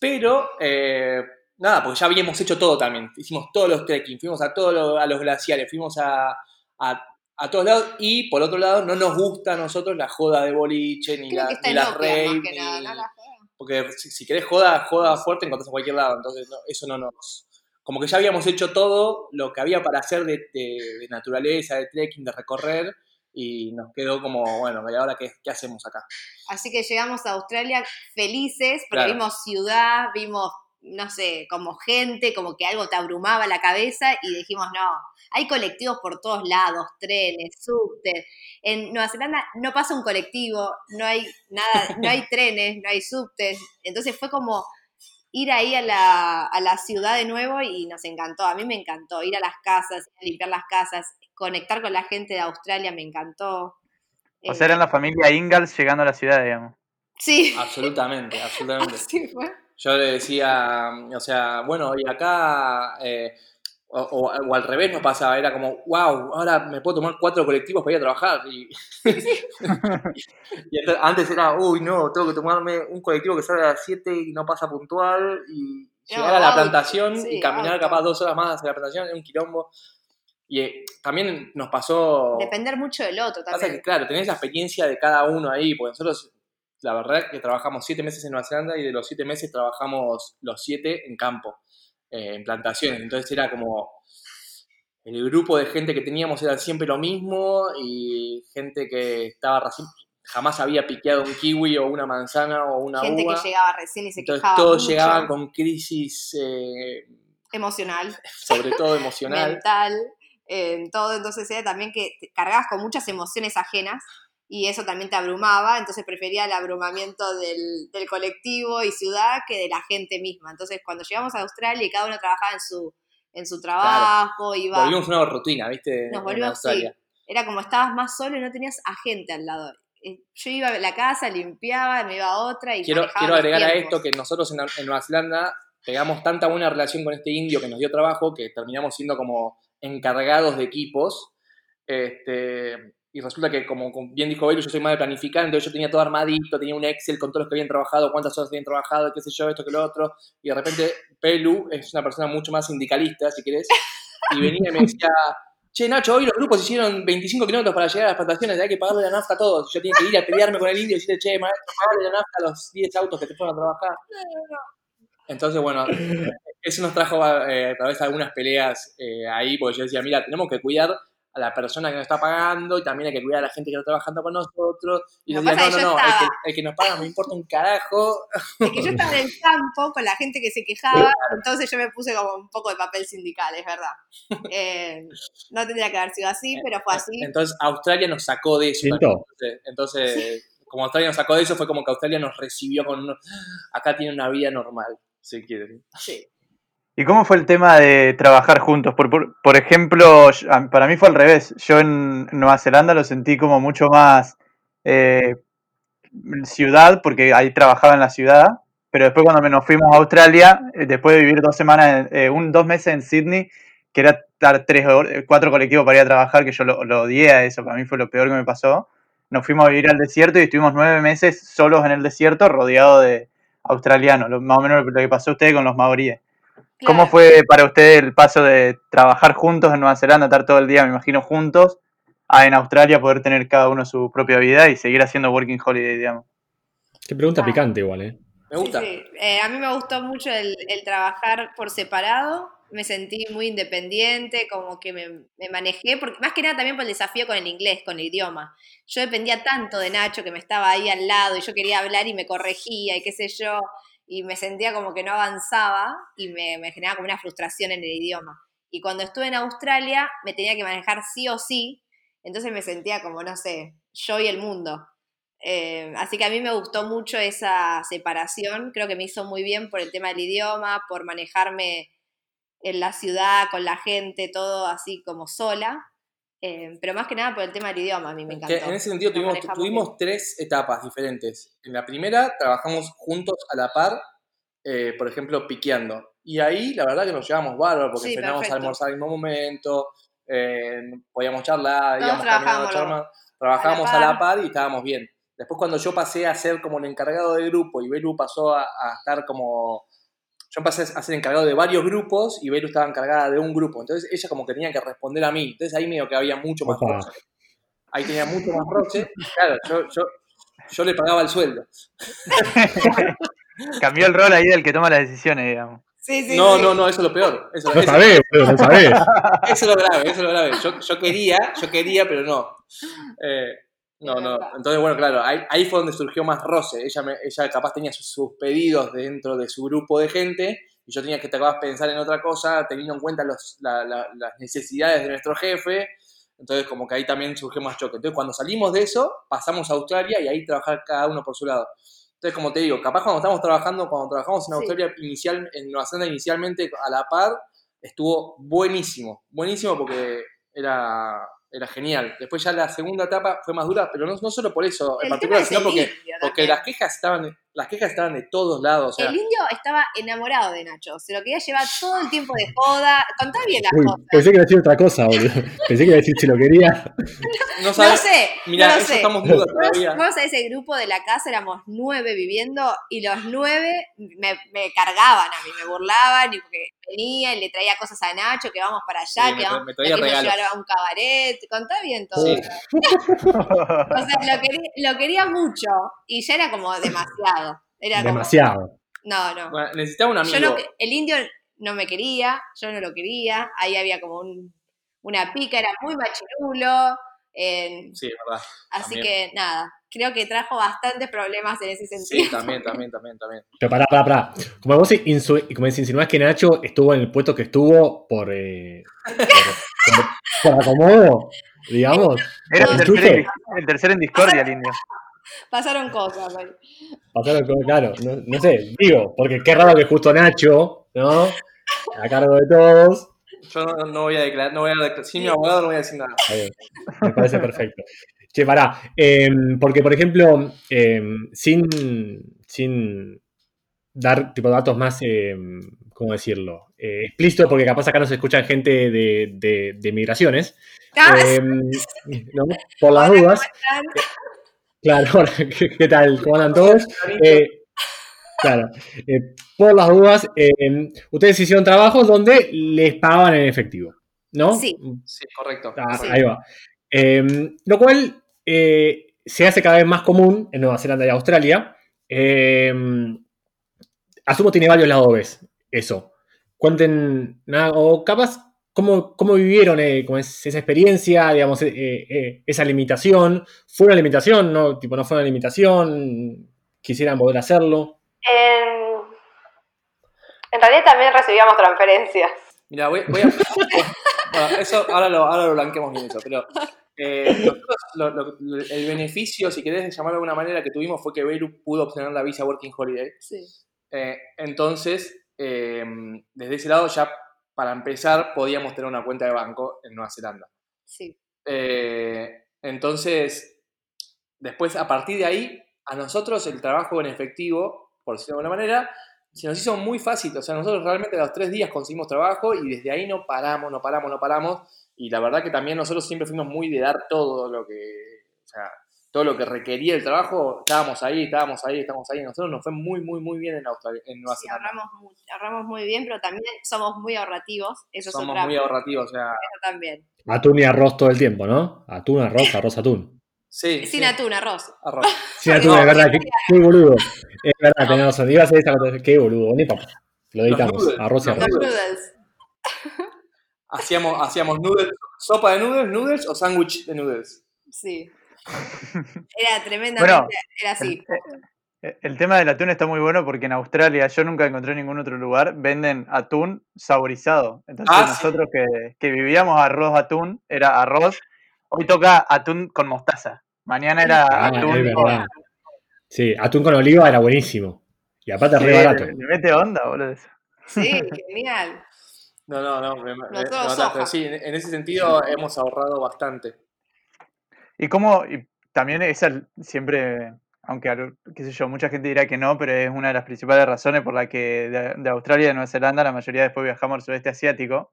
Pero, eh, nada, porque ya habíamos hecho todo también. Hicimos todos los trekking, fuimos a todos los, a los glaciares, fuimos a, a, a todos lados. Y por otro lado, no nos gusta a nosotros la joda de boliche, ni, Creo la, ni en Oakland rave, más que ni- nada, ¿no? La porque si, si querés joda, joda fuerte encontrás a cualquier lado. Entonces, no, eso no nos. Como que ya habíamos hecho todo lo que había para hacer de, de- de naturaleza, de trekking, de recorrer. Y nos quedó como, bueno, ¿y ahora qué, qué hacemos acá? Así que llegamos a Australia felices, porque Claro. vimos ciudad, vimos no sé, como gente, como que algo te abrumaba la cabeza y dijimos, no, hay colectivos por todos lados, trenes, subtes. En Nueva Zelanda no pasa un colectivo, no hay nada, no hay <laughs> trenes, no hay subtes. Entonces fue como ir ahí a la, a la ciudad de nuevo y nos encantó. A mí me encantó ir a las casas, limpiar las casas, conectar con la gente de Australia, me encantó. O sea, eran la familia Ingalls llegando a la ciudad, digamos. Sí, Absolutamente, <laughs> absolutamente. así fue. Yo le decía, o sea, bueno, y acá, eh, o, o- o al revés nos pasaba, era como, wow, ahora me puedo tomar cuatro colectivos para ir a trabajar. Y, <laughs> y entonces, antes era, uy, no, tengo que tomarme un colectivo que sale a las 7 y no pasa puntual, y llegar a la plantación sí, y caminar capaz dos horas más hacia la plantación, era un quilombo. Y eh, también nos pasó... Depender mucho del otro Pasa también. que, claro, tenés la experiencia de cada uno ahí, porque nosotros, la verdad que trabajamos siete meses en Nueva Zelanda y de los siete meses trabajamos los siete en campo, eh, en plantaciones. Entonces era como. El grupo de gente que teníamos era siempre lo mismo y gente que estaba recién. Jamás había piqueado un kiwi o una manzana o una Gente uva. que llegaba recién y se Entonces quejaba todos mucho. llegaban con crisis, eh, emocional, sobre todo emocional. <laughs> mental, eh, todo. Entonces era también que te cargabas con muchas emociones ajenas y eso también te abrumaba. Entonces prefería el abrumamiento del, del colectivo y ciudad que de la gente misma. Entonces cuando llegamos a Australia y cada uno trabajaba en su, en su trabajo, iba, Volvimos a una rutina, ¿viste? nos en volvimos, Australia. sí, era como estabas más solo y no tenías a gente al lado. Eh, Yo iba a la casa, limpiaba, me iba a otra y quiero, quiero agregar a esto que nosotros en, en Nueva Zelanda pegamos tanta buena relación con este indio que nos dio trabajo que terminamos siendo como encargados de equipos. Este, y resulta que, como bien dijo Belu, yo soy más de planificar, entonces yo tenía todo armadito, tenía un Excel con todos los que habían trabajado, cuántas horas habían trabajado, qué sé yo, esto que lo otro. Y de repente Pelu es una persona mucho más sindicalista, si querés, y venía y me decía, che, Nacho, hoy los grupos hicieron 25 kilómetros para llegar a las plantaciones, hay que pagarle la nafta a todos. Yo tenía que ir a pelearme con el indio y decirle, che, maestro, pagarle la nafta a los 10 autos que te fueron a trabajar. Entonces, bueno, <laughs> eso nos trajo eh, a través de algunas peleas eh, ahí, porque yo decía, mira, tenemos que cuidar a la persona que nos está pagando y también hay que cuidar a la gente que está trabajando con nosotros. Y pasa no, no, no, el que, el que nos paga me importa un carajo. Es que yo estaba en el campo con la gente que se quejaba, entonces yo me puse como un poco de papel sindical, es verdad. <laughs> Eh, no tendría que haber sido así, pero fue así. Entonces Australia nos sacó de eso. Entonces, como Australia nos sacó de eso, fue como que Australia nos recibió con... un- Acá tiene una vida normal, si quieren. Sí. ¿Y cómo fue el tema de trabajar juntos? Por, por, por ejemplo, para mí fue al revés. Yo en Nueva Zelanda lo sentí como mucho más eh, ciudad, porque ahí trabajaba en la ciudad. Pero después cuando nos fuimos a Australia, eh, después de vivir dos semanas, eh, un, dos meses en Sydney, que era estar tres, eh, cuatro colectivos para ir a trabajar, que yo lo, lo odié a eso, para mí fue lo peor que me pasó. Nos fuimos a vivir al desierto y estuvimos nueve meses solos en el desierto, rodeado de australianos, más o menos lo que pasó a ustedes con los maoríes. ¿Cómo fue para usted el paso de trabajar juntos en Nueva Zelanda, estar todo el día, me imagino, juntos, a en Australia poder tener cada uno su propia vida y seguir haciendo working holiday, digamos? Qué pregunta Ah. picante igual, ¿eh? Me gusta. Sí, sí. Eh, a mí me gustó mucho el, el trabajar por separado. Me sentí muy independiente, como que me, me manejé, porque, más que nada también por el desafío con el inglés, con el idioma. Yo dependía tanto de Nacho que me estaba ahí al lado y yo quería hablar y me corregía y qué sé yo, y me sentía como que no avanzaba y me, me generaba como una frustración en el idioma. Y cuando estuve en Australia me tenía que manejar sí o sí, entonces me sentía como, no sé, yo y el mundo. Eh, así que a mí me gustó mucho esa separación, creo que me hizo muy bien por el tema del idioma, por manejarme en la ciudad, con la gente, todo así como sola, Eh, pero más que nada por el tema del idioma, a mí me Que encantó. en ese sentido Nos tuvimos, tuvimos tres etapas diferentes. En la primera trabajamos juntos a la par, eh, por ejemplo, piqueando. Y ahí la verdad que nos llevamos bárbaro porque Sí, a almorzar al mismo momento, eh, podíamos charlar, Todos íbamos caminando, trabajábamos a a la la, par. y estábamos bien. Después cuando yo pasé a ser como el encargado del grupo y Belu pasó a, a estar como... Yo empecé a ser encargado de varios grupos y Belu estaba encargada de un grupo. Entonces ella como que tenía que responder a mí. Entonces ahí medio que había mucho más roce. Ahí tenía mucho más roce. Claro, yo, yo, yo le pagaba el sueldo. <laughs> Cambió el rol ahí del que toma las decisiones, digamos. Sí, sí, No, sí. no, no, eso es lo peor. Eso, No eso- sabés, boludo, no sabés. eso es lo grave, eso es lo grave. Yo, yo quería, yo quería, pero no. Eh, no, no. Entonces, bueno, claro, ahí, ahí fue donde surgió más roce. Ella, me- ella capaz tenía sus, sus pedidos dentro de su grupo de gente y yo tenía que te acabas pensar en otra cosa, teniendo en cuenta los- la- la- las necesidades de nuestro jefe. Entonces, como que ahí también surgió más choque. Entonces, cuando salimos de eso, pasamos a Australia y ahí trabajar cada uno por su lado. Entonces, como te digo, capaz cuando estamos trabajando, cuando trabajamos en Sí. Australia inicial, en Nueva Zelanda inicialmente a la par, estuvo buenísimo. Buenísimo porque era, era genial. Después ya la segunda etapa fue más dura, pero no, no solo por eso en El tema particular, sino porque, porque las quejas estaban, las quejas estaban de todos lados. O sea, El indio estaba enamorado de Nacho, se lo quería llevar todo el tiempo de joda. Contá bien las Uy, cosas. pensé que iba a decir otra cosa, boludo. Pensé que iba a decir si lo quería. no No sabes. lo sé, no lo eso sé. estamos dudas Vamos, todavía. vamos a ese grupo de la casa, éramos nueve viviendo y los nueve me, me cargaban a mí, me burlaban y porque venía y le traía cosas a Nacho, que vamos para allá, Sí, que vamos, me lo traía regalos. a un cabaret, contá bien todo. Sí. O sea, lo quería, lo quería mucho y ya era como demasiado. Era como- Demasiado. no, no. Bueno, necesitaba un amigo. Yo no, el indio no me quería, yo no lo quería, ahí había como un- una pica, era muy machirulo, eh, Sí, verdad. así También. que nada, creo que trajo bastantes problemas en ese Sí, sentido. también, también, también, también. Pero pará, pará, pará. Como vos como insinuás que Nacho estuvo en el puesto que estuvo por, eh, por, por- por acomodo, digamos. Era el en, el tercero en discordia, el indio. Pasaron cosas. ahí. Pasaron con- claro, no, no sé, digo, porque qué raro que justo Nacho, ¿no? A cargo de todos. Yo no, no voy a declarar, no voy a declarar, sin mi abogado no voy a decir nada. Me parece perfecto. Che, pará. em, porque, por ejemplo, em, sin, sin dar tipo datos más, em, ¿cómo decirlo? Eh, explícitos, porque capaz acá nos escuchan gente de, de- de migraciones. ¿no? Por las dudas. Claro, <laughs> hola, ¿qué, qué tal? ¿Cómo andan todos? Eh, claro, eh, por las dudas, em, ustedes hicieron trabajos donde les pagaban en efectivo, ¿no? Sí. Sí, correcto. Ah, Sí. Ahí va. Em, lo cual eh, se hace cada vez más común en Nueva Zelanda y Australia. Em, asumo tiene varios lados B, eso. Cuenten, nada, o capaz, ¿cómo, cómo vivieron eh, es esa experiencia, digamos, eh, eh, esa limitación? ¿Fue una limitación? No, tipo, no fue una limitación. ¿Quisieran poder hacerlo? En, en realidad también recibíamos transferencias. Mira, voy, voy a. bueno, <laughs> eso ahora lo, ahora lo blanqueamos bien eso, pero eh, nosotros lo- lo- el beneficio, si querés llamarlo de alguna manera, que tuvimos fue que Beirut pudo obtener la visa Working Holiday. Sí. Eh, entonces, eh, desde ese lado ya, para empezar, podíamos tener una cuenta de banco en Nueva Zelanda. Sí. Eh, entonces, después, a partir de ahí, a nosotros el trabajo en efectivo, por decirlo de alguna manera, se nos hizo muy fácil. O sea, nosotros realmente a los tres días conseguimos trabajo y desde ahí no paramos, no paramos, no paramos. Y la verdad que también nosotros siempre fuimos muy de dar todo lo que, o sea, todo lo que requería el trabajo, estábamos ahí, estábamos ahí, estábamos ahí. Nosotros nos fue muy, muy, muy bien en, Australia, en Nueva Sí, Zelanda. ahorramos, mu- ahorramos muy bien, pero también somos muy ahorrativos. Eso es Somos otra muy ahorrativos, o sea, cosa también. Atún y arroz todo el tiempo, ¿no? Atún, arroz, <laughs> arroz, atún. sí. Sin sí, atún, arroz. arroz. <laughs> Sí, atún, No, es verdad, qué, qué boludo. Es verdad, tenés razón. Iba a cosa, qué boludo. Ni papá. Lo editamos, noodles, arroz y arroz. Los Noodles. noodles. Hacíamos, hacíamos noodles, sopa de noodles, noodles o sándwich de noodles. Sí. Era tremendamente, era así. Eh, El tema del atún está muy bueno porque en Australia yo nunca encontré en ningún otro lugar venden atún saborizado. Entonces Ah, sí. nosotros que, que vivíamos arroz atún, era arroz. Hoy toca atún con mostaza. Mañana era Ah, atún con... Sí, atún con oliva era buenísimo. Y aparte re Sí, barato. le, mete onda, boludo. eso. Sí, genial. No, no, no, me. Sí, en, en ese sentido hemos ahorrado bastante. Y cómo, y también esa siempre, aunque qué sé yo, mucha gente dirá que no, pero es una de las principales razones por la que de, Australia y Nueva Zelanda la mayoría después viajamos al sudeste asiático.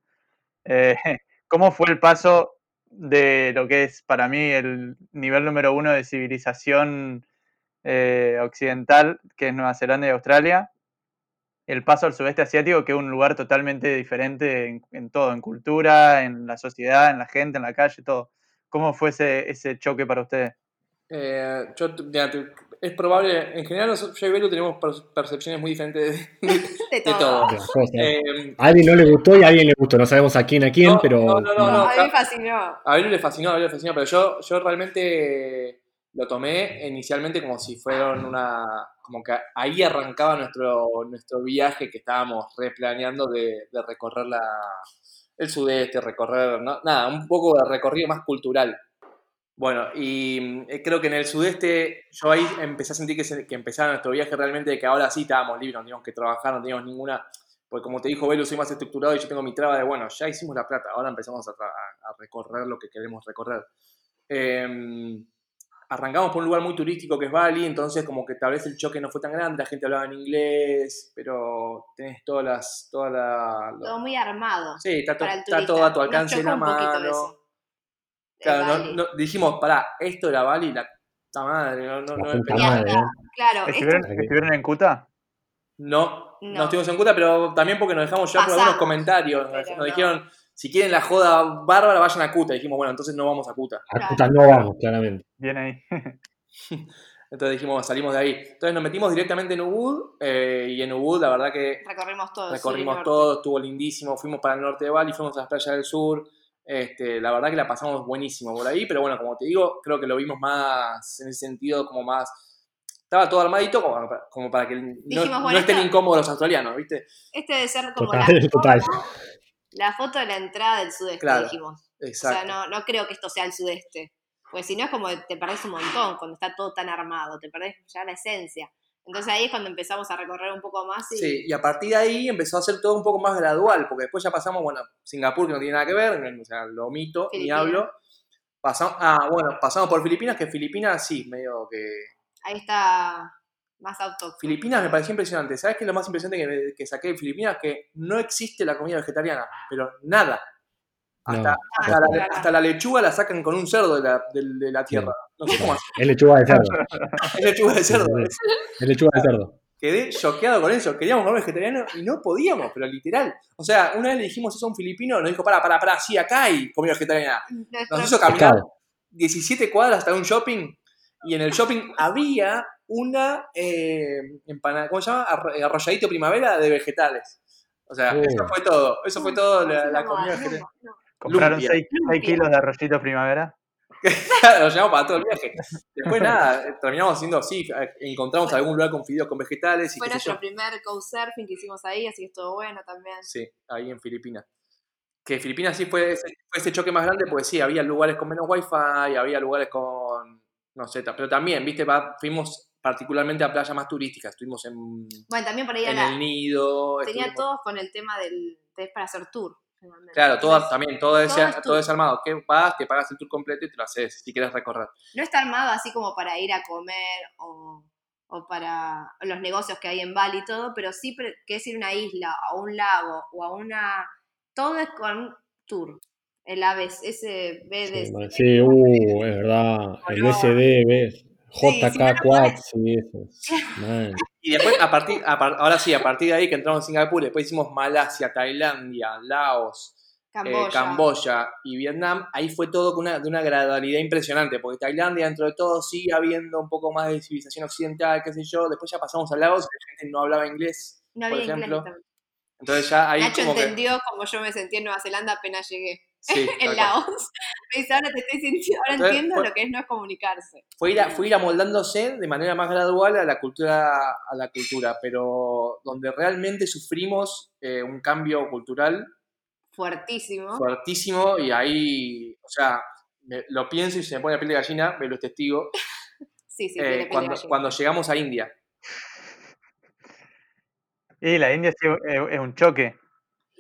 Eh, <laughs> ¿Cómo fue el paso de lo que es para mí el nivel número uno de civilización eh, occidental, que es Nueva Zelanda y Australia? El paso al sudeste asiático, que es un lugar totalmente diferente en, en todo, en cultura, en la sociedad, en la gente, en la calle, todo. ¿Cómo fue ese, ese choque para ustedes? Eh, yo, es probable, en general nosotros, yo y Belu tenemos per- percepciones muy diferentes de, de- <laughs> todo. de. Eh, A alguien no le gustó y a alguien le gustó. No sabemos a quién a quién, No, pero. no, no, no, no. A mí me fascinó. a Belu le fascinó, a Belu le fascinó, pero yo, yo realmente lo tomé inicialmente como si fueran una, como que ahí arrancaba nuestro, nuestro viaje que estábamos replaneando de, de recorrer la, el sudeste, recorrer, nada, un poco de recorrido más cultural. Bueno, y eh, creo que en el sudeste yo ahí empecé a sentir que, se- que empezaba nuestro viaje realmente, de que ahora sí estábamos libres, no teníamos que trabajar, no teníamos ninguna, porque como te dijo Belu, soy más estructurado y yo tengo mi traba de, bueno, ya hicimos la plata, ahora empezamos a, a- a recorrer lo que queremos recorrer. Em, arrancamos por un lugar muy turístico que es Bali, entonces como que tal vez el choque no fue tan grande, la gente hablaba en inglés, pero tenés todas las, todas la, Todo muy armado. sí, está, to- todo a tu alcance choca la mano. Claro, no- dijimos, pará, esto era Bali, la puta madre, no, no, no, madre, ¿eh? Claro, esto ¿Estuvieron, ¿Estuvieron en Cuta? no, no No. estuvimos en cuenta, pero también porque nos dejamos ya por algunos comentarios, nos, pero nos no. dijeron, si quieren la joda bárbara, vayan a Cuta, dijimos, bueno, entonces no vamos a Cuta. A puta no vamos, claramente. Bien ahí. <laughs> Entonces dijimos, salimos de ahí. Entonces nos metimos directamente en Ubud, eh, y en Ubud la verdad que recorrimos todo. recorrimos norte. todo, estuvo lindísimo, fuimos para el norte de Bali, fuimos a las playas del sur, este, la verdad que la pasamos buenísimo por ahí, pero bueno, como te digo, creo que lo vimos más, en ese sentido, como más, estaba todo armadito como para, como para que no, Dijimos, no bueno, estén esto- incómodos los australianos, ¿viste? Este debe ser como Total, la, <laughs> total. La foto de la entrada del sudeste, Claro, dijimos. Exacto. O sea, no, no creo que esto sea el sudeste. Porque si no es como te perdés un montón cuando está todo tan armado, te perdés ya la esencia. Entonces ahí es cuando empezamos a recorrer un poco más y Sí, y a partir de ahí empezó a ser todo un poco más gradual, porque después ya pasamos, bueno, Singapur que no tiene nada que ver, o sea, lo omito, ni hablo. Pasamos, ah, bueno, pasamos por Filipinas, que Filipinas sí, medio que ahí está más. Filipinas me pareció impresionante. ¿Sabes qué es lo más impresionante que, que saqué de Filipinas? Que no existe la comida vegetariana, pero nada. Hasta, No. hasta, la, hasta la lechuga la sacan con un cerdo de la, de, de la tierra. No sé cómo hacer. Es lechuga de cerdo. <laughs> Es lechuga de cerdo. Es lechuga de cerdo. Quedé choqueado con eso. Queríamos comer vegetariano y no podíamos, pero literal. O sea, una vez le dijimos eso a un filipino, nos dijo, para, para, para, sí, acá hay comida vegetariana. Nos hizo caminar Pescado. 17 cuadras hasta un shopping y en el shopping había una eh, empanada, ¿cómo se llama? Eh, Arrolladito primavera de vegetales. O sea, Uh. eso fue todo. Eso fue todo la, la No, comida no, vegetariana. no. ¿Compraron Lumpia. 6 kilos de arrollito primavera? <laughs> Lo llevamos para todo el viaje. Después <laughs> nada, terminamos haciendo así, encontramos algún lugar con fideos con vegetales y Fue nuestro primer couchsurfing que hicimos ahí, así que estuvo bueno también. Sí, ahí en Filipinas. Que Filipinas sí fue ese, fue ese choque más grande, porque sí, había lugares con menos wifi, había lugares con, no sé, pero también, viste, Va- fuimos particularmente a playas más turísticas, estuvimos en, Bueno, también por ahí en el Nido. tenía estuvimos- todos con el tema del es para hacer tour. generalmente. Claro, todo, Entonces, también, todo ese, todo es todo tour. ese armado. Que vas, te pagas el tour completo y te lo haces si quieres recorrer. No está armado así como para ir a comer o, o para los negocios que hay en Bali y todo, pero sí que es ir a una isla, a un lago o a una... Todo es con tour. El ABS, ese BD. Sí, sí, uh, es verdad. El SD, JK lo Quad, sí, eso. Y después, a partir, a par- ahora sí, a partir de ahí que entramos en Singapur, después hicimos Malasia, Tailandia, Laos, eh, Camboya. Y Vietnam, ahí fue todo con una, de una gradualidad impresionante, porque Tailandia, dentro de todo, sigue habiendo un poco más de civilización occidental, qué sé yo. Después ya pasamos a Laos, que la gente no hablaba inglés, No por había inglés ejemplo. también. Entonces ya ahí Nacho como que. entendió como yo me sentí en Nueva Zelanda apenas llegué. Sí, <laughs> en cual. Laos. Me dice, ahora te estoy sintiendo, ahora Entonces, entiendo fue- lo que es no es comunicarse. fue ir, a- fue ir amoldándose de manera más gradual a la cultura, a la cultura, pero donde realmente sufrimos eh, un cambio cultural Fuertísimo. fuertísimo y ahí, o sea, me- lo pienso y se me pone la piel de gallina, me lo es testigo, <laughs> Sí, sí, eh, tiene piel de cuando, cuando llegamos a India. Y la India es, es un choque.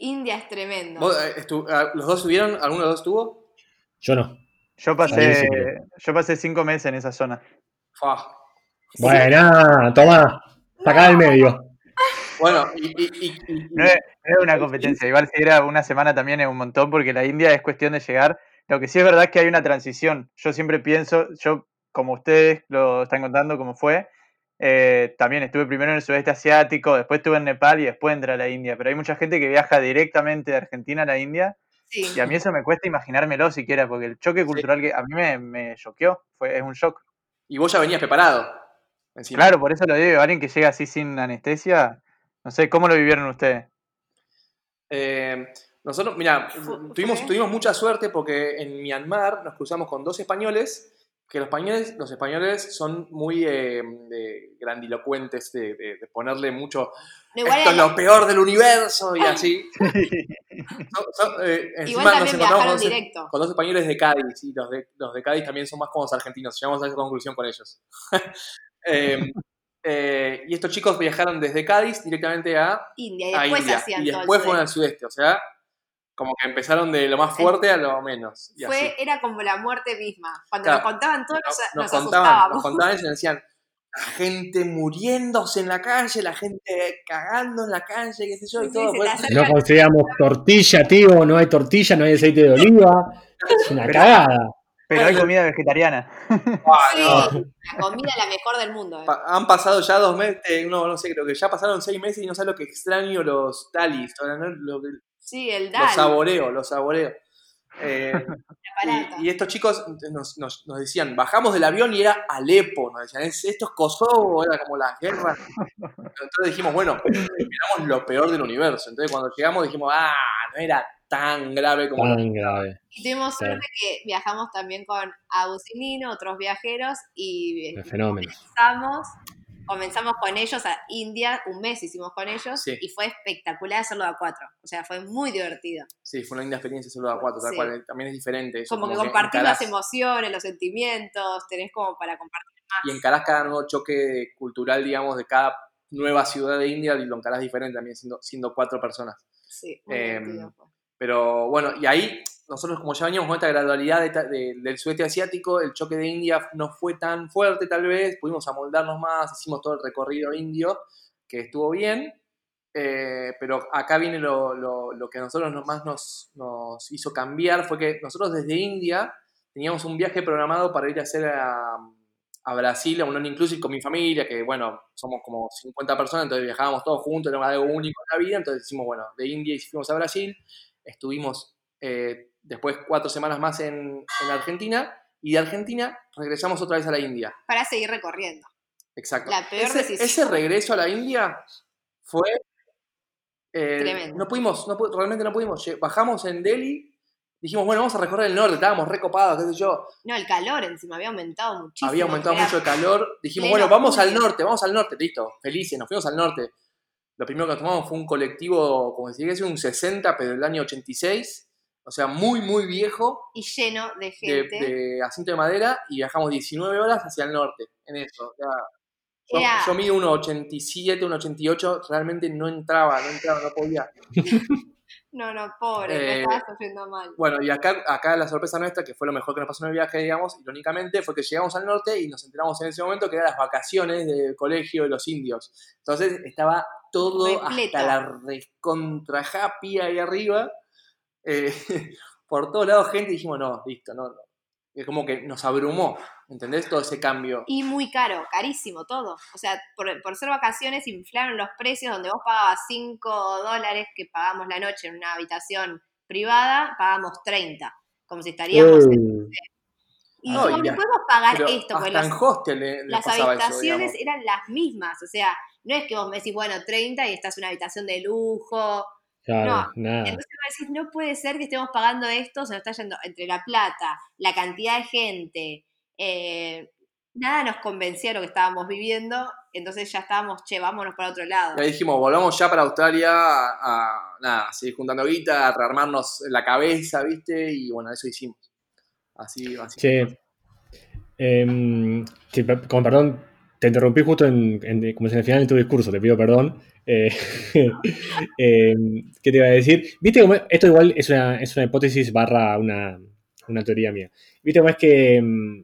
India es tremendo. ¿Vos, eh, ah, ¿Los dos estuvieron? ¿Alguno de los dos estuvo? Yo no. Yo pasé, sí. yo pasé cinco meses en esa zona. Fua. Buena, toma. Sacá del medio. Bueno, y, y- y- y- No es, no es una competencia. Igual si era una semana también es un montón porque la India es cuestión de llegar. Lo que sí es verdad es que hay una transición. Yo siempre pienso, yo como ustedes lo están contando, como fue, eh, también estuve primero en el sudeste asiático, después estuve en Nepal y después entré a la India. Pero hay mucha gente que viaja directamente de Argentina a la India Sí. y a mí eso me cuesta imaginármelo siquiera porque el choque cultural que a mí me, me choqueó, fue, es un shock. y vos ya venías preparado. encima. Claro, por eso lo digo, alguien que llega así sin anestesia, no sé, ¿cómo lo vivieron ustedes? Eh, nosotros, mira, tuvimos, tuvimos mucha suerte porque en Myanmar nos cruzamos con dos españoles que los españoles, los españoles son muy eh, de- grandilocuentes, de, de- de ponerle mucho, No, igual esto es lo peor del universo y así. <laughs> Son- son, eh, encima igual nos también encontramos viajaron con, con dos españoles de Cádiz y los de, los de Cádiz también son más como los argentinos, llegamos a esa conclusión con ellos. <laughs> Eh, eh, y estos chicos viajaron desde Cádiz directamente a India y a después India. hacían Y después fueron al sudeste, o sea, como que empezaron de lo más fuerte a lo menos. Y así. Fue, era como la muerte misma. Cuando Claro. nos contaban todo, nos, nos, nos contaban, asustábamos. nos contaban y nos decían, <laughs> la gente muriéndose en la calle, la gente cagando en la calle, qué sé yo, y Sí, todo. acerca- No conseguíamos tortilla, tío, no hay tortilla, no hay aceite de oliva. Es una cagada. Pero hay comida vegetariana. <laughs> Ah, Sí, la comida la mejor del mundo. eh. Han pasado ya dos meses, eh, no, no sé, creo que ya pasaron seis meses y no sé lo que extraño los talis, Sí, el los Dal, saboreo, los saboreo. Eh, <laughs> y, y estos chicos nos, nos- nos decían, bajamos del avión y era Alepo, nos decían, "¿Es- esto es Kosovo, era como la guerra. Entonces dijimos, bueno, miramos lo peor del universo. Entonces cuando llegamos dijimos, ah, no era tan grave como... lo- Tan grave. Y tuvimos Claro. suerte que viajamos también con Agus y Nino, otros viajeros, y Un fenómeno. comenzamos, comenzamos con ellos a India, un mes hicimos con ellos, Sí. y fue espectacular hacerlo a cuatro. O sea, fue muy divertido. Sí, fue una linda experiencia solo a cuatro, tal Sí. cual, también es diferente. eso, Como, que que compartís las emociones, los sentimientos, tenés como para compartir más. Y encarás cada nuevo choque cultural, digamos, de cada nueva ciudad de India y lo encarás diferente también, siendo, siendo cuatro personas. Sí, muy divertido fue. Pero bueno, y ahí nosotros como ya veníamos con esta gradualidad del sudeste asiático, el choque de India no fue tan fuerte tal vez, pudimos amoldarnos más, hicimos todo el recorrido indio, que estuvo bien, eh, pero acá viene lo, que a nosotros nos- más nos, hizo cambiar, fue que nosotros desde India teníamos un viaje programado para ir a hacer a, a Brasil, a un non-inclusive con mi familia, que bueno, somos como 50 personas, entonces viajábamos todos juntos, era algo único en la vida, entonces decimos, bueno, de India y fuimos a Brasil, estuvimos eh, después cuatro semanas más en, en Argentina, y de Argentina regresamos otra vez a la India. Para seguir recorriendo. Exacto. La peor ese, ese regreso a la India fue... eh, Tremendo. No pudimos, no realmente no pudimos. Bajamos en Delhi, dijimos, bueno, vamos a recorrer el norte, estábamos recopados, qué sé yo. No, el calor encima había aumentado muchísimo. Había aumentado mucho el calor. Dijimos, bueno, vamos al norte, vamos al norte, listo, felices, nos fuimos al norte. Lo primero que tomamos fue un colectivo, como si dijese un 60, pero del año 86. O sea, muy, muy viejo, Y lleno de de, gente. de asiento de madera, y viajamos 19 horas hacia el norte, en eso. O sea, yo, Era- yo mido 1,87, 1,88, realmente no entraba, no entraba, no podía. <laughs> No, no, pobre, me Eh, estaba sufriendo mal. Bueno, y acá, acá la sorpresa nuestra, que fue lo mejor que nos pasó en el viaje, digamos, irónicamente, fue que llegamos al norte y nos enteramos en ese momento que eran las vacaciones del colegio de los indios. Entonces estaba todo Repleto. hasta la recontra happy ahí arriba. Eh, <laughs> por todos lados gente y dijimos, no, listo, no, no. Es como que nos abrumó, ¿entendés? Todo ese cambio. Y muy caro, carísimo todo. O sea, por, por ser vacaciones inflaron los precios donde vos pagabas 5 dólares que pagamos la noche en una habitación privada, pagamos 30. Como si estaríamos... Y No, dijimos, y no la- podemos pagar Pero esto, hasta los- en hostel le- las eso, habitaciones eran las mismas. O sea, no es que vos me decís, bueno, 30 y estás en una habitación de lujo. Claro, nada. Entonces no puede ser que estemos pagando esto, se nos está yendo entre la plata, la cantidad de gente, eh, nada nos convencía de lo que estábamos viviendo, entonces ya estábamos, che, vámonos para otro lado. Y ahí dijimos, volvamos ya para Australia a, a, nada, a seguir juntando guita, a rearmarnos la cabeza, ¿viste? Y bueno, eso hicimos. Así, así. Che, em, che, per- con perdón, te interrumpí justo en, en- como en el final de tu discurso, te pido perdón. Eh, <laughs> em, ¿Qué te iba a decir? Viste cómo esto igual es una, es una hipótesis barra una, una teoría mía. Viste cómo es que, em,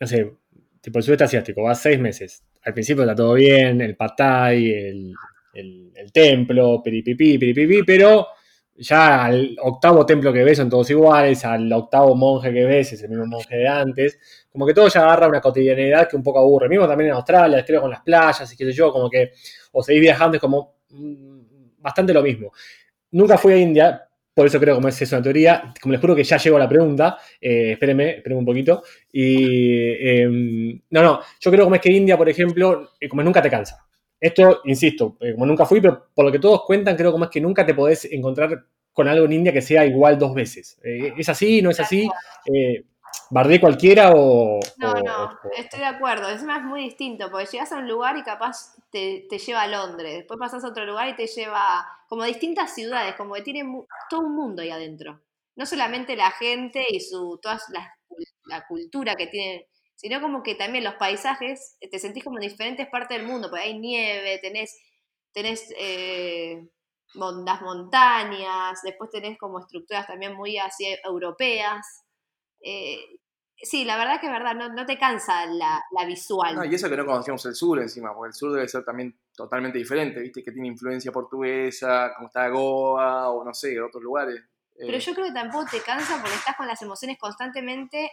no sé, tipo el sudeste asiático, vas seis meses. Al principio está todo bien, el pad thai, el, el- el templo, piripipí, piripipí, pero ya al octavo templo que ves son todos iguales, al octavo monje que ves es el mismo monje de antes, como que todo ya agarra una cotidianidad que un poco aburre, mismo también en Australia, creo con las playas y qué sé yo, como que, o seguís viajando, es como mm, bastante lo mismo. Nunca fui a India, por eso creo que es una teoría, como les juro que ya llego a la pregunta, eh, espérenme, espérenme un poquito, y em, no, no, yo creo como es que India, por ejemplo, eh, como nunca te cansa. Esto, insisto, eh, como nunca fui, pero por lo que todos cuentan, creo como es que nunca te podés encontrar con algo en India que sea igual dos veces. Eh, ¿Es así? ¿No es así? Eh, ¿Bardé cualquiera o.? No, o- no, o- estoy de acuerdo. Encima es muy distinto, porque llegas a un lugar y capaz te, te lleva a Londres, después pasas a otro lugar y te lleva como a distintas ciudades, como que tiene todo un mundo ahí adentro. No solamente la gente y su toda la, la cultura que tiene, sino como que también los paisajes, eh, te sentís como en diferentes partes del mundo, porque hay nieve, tenés, tenés eh, mon- las montañas, después tenés como estructuras también muy así europeas. Eh, Sí, la verdad que es verdad, no, no te cansa la, la visual. No, y eso que no conocíamos el sur encima, porque el sur debe ser también totalmente diferente, ¿viste? Que tiene influencia portuguesa, como está Goa o no sé, otros lugares. Eh, Pero yo creo que tampoco te cansa porque estás con las emociones constantemente